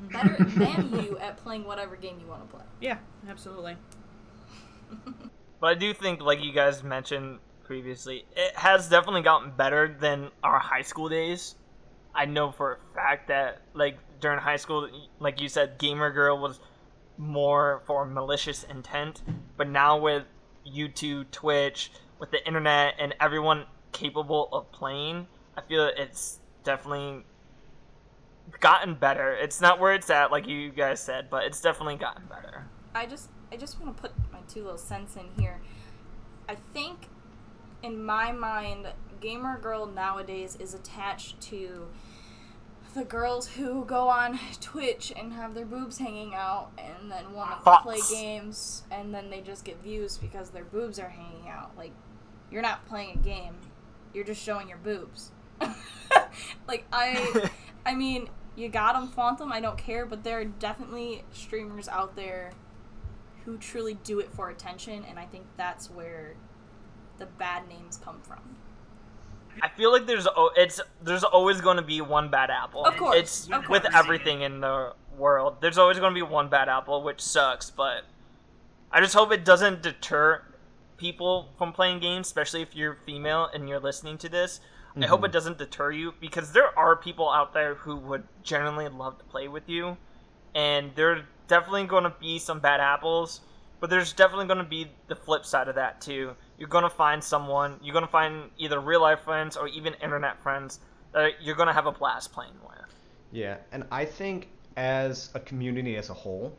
better than you at playing whatever game you want to play. Yeah, absolutely. But I do think, like you guys mentioned previously, it has definitely gotten better than our high school days. I know for a fact that, like, during high school, like you said, Gamer Girl was more for malicious intent. But now with YouTube, Twitch, with the internet, and everyone capable of playing, I feel it's definitely gotten better. It's not where it's at, like you guys said, but it's definitely gotten better. I just I just want to put my two little cents in here. I think in my mind, gamer girl nowadays is attached to the girls who go on Twitch and have their boobs hanging out and then want to play games and then they just get views because their boobs are hanging out. Like you're not playing a game. You're just showing your boobs. like I I mean, you got them, flaunt them. I don't care, but there are definitely streamers out there who truly do it for attention, and I think that's where the bad names come from. I feel like there's o- it's there's always going to be one bad apple. Of course, it's of with course. everything in the world. There's always going to be one bad apple, which sucks. But I just hope it doesn't deter people from playing games, especially if you're female and you're listening to this. I hope it mm-hmm. doesn't deter you because there are people out there who would genuinely love to play with you, and there are definitely going to be some bad apples. But there's definitely going to be the flip side of that too. You're to find someone, you're to find either real life friends or even internet friends that you're to have a blast playing with. Yeah, and I think as a community as a whole,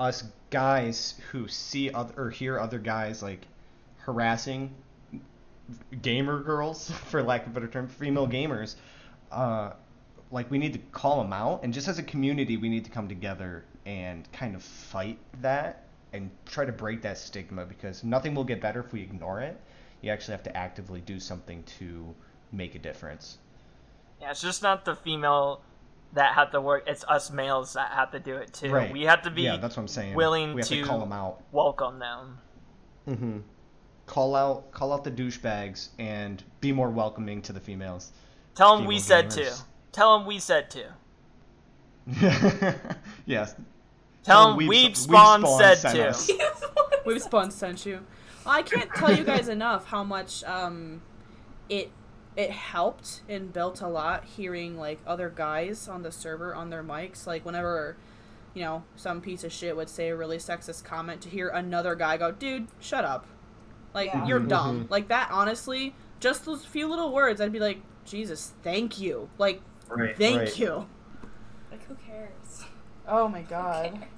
us guys who see other or hear other guys like harassing gamer girls, for lack of a better term, female gamers, uh, like we need to call them out, and just as a community, we need to come together and kind of fight that and try to break that stigma because nothing will get better if we ignore it. You actually have to actively do something to make a difference. Yeah, it's just not the female that have to work, it's us males that have to do it too. Right. We have to be yeah, that's what I'm saying. willing we have to, to- call them out. welcome them. hmm Call out, call out the douchebags, and be more welcoming to the females. Tell them we Female said gamers. to. Tell them we said to. yes. Tell them Weeb- Weeb Weeb Spawn Spawn said sent to. us. Weebspawn sent you. I can't tell you guys enough how much um, it it helped and built a lot hearing like other guys on the server on their mics. Like whenever you know some piece of shit would say a really sexist comment, to hear another guy go, "Dude, shut up!" Like Yeah. you're Mhm. dumb. Like that. Honestly, just those few little words, I'd be like, "Jesus, thank you!" Like, Right. thank Right. you. Like who cares? Oh my god.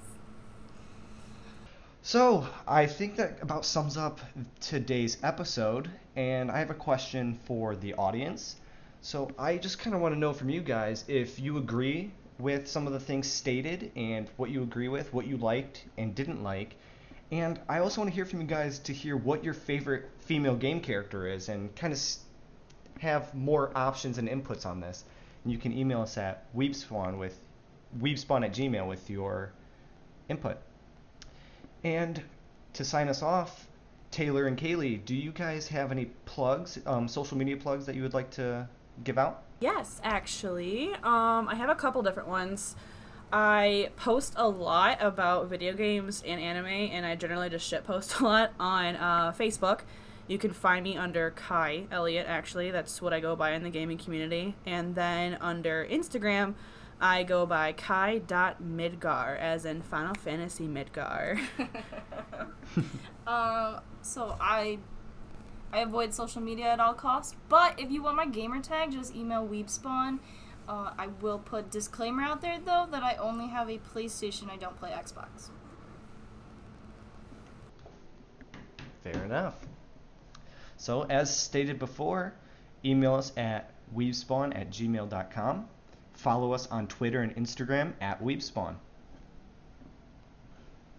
So, I think that about sums up today's episode, and I have a question for the audience. So, I just kind of want to know from you guys if you agree with some of the things stated and what you agree with, what you liked and didn't like. And I also want to hear from you guys to hear what your favorite female game character is and kind of have more options and inputs on this. And you can email us at weebspawn with weebspawn at gmail with your input. And to sign us off, Taylor and Kaylee, do you guys have any plugs, um, social media plugs that you would like to give out? Yes, actually. Um, I have a couple different ones. I post a lot about video games and anime, and I generally just shit post a lot on uh, Facebook. You can find me under Kai Elliott, actually. That's what I go by in the gaming community. And then under Instagram, I go by Kai.Midgar, as in Final Fantasy Midgar. Um, so I I avoid social media at all costs. But if you want my gamer tag, just email Weebspawn. Uh, I will put disclaimer out there though that I only have a PlayStation. I don't play Xbox. Fair enough. So, as stated before, email us at weebspawn at gmail.com. Follow us on Twitter and Instagram at weebspawn.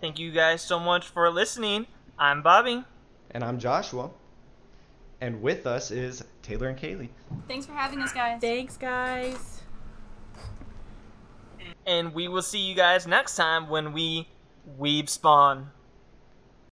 Thank you guys so much for listening. I'm Bobby. And I'm Joshua. And with us is Taylor and Kaylee. Thanks for having us, guys. Thanks, guys. And we will see you guys next time when we weeb spawn.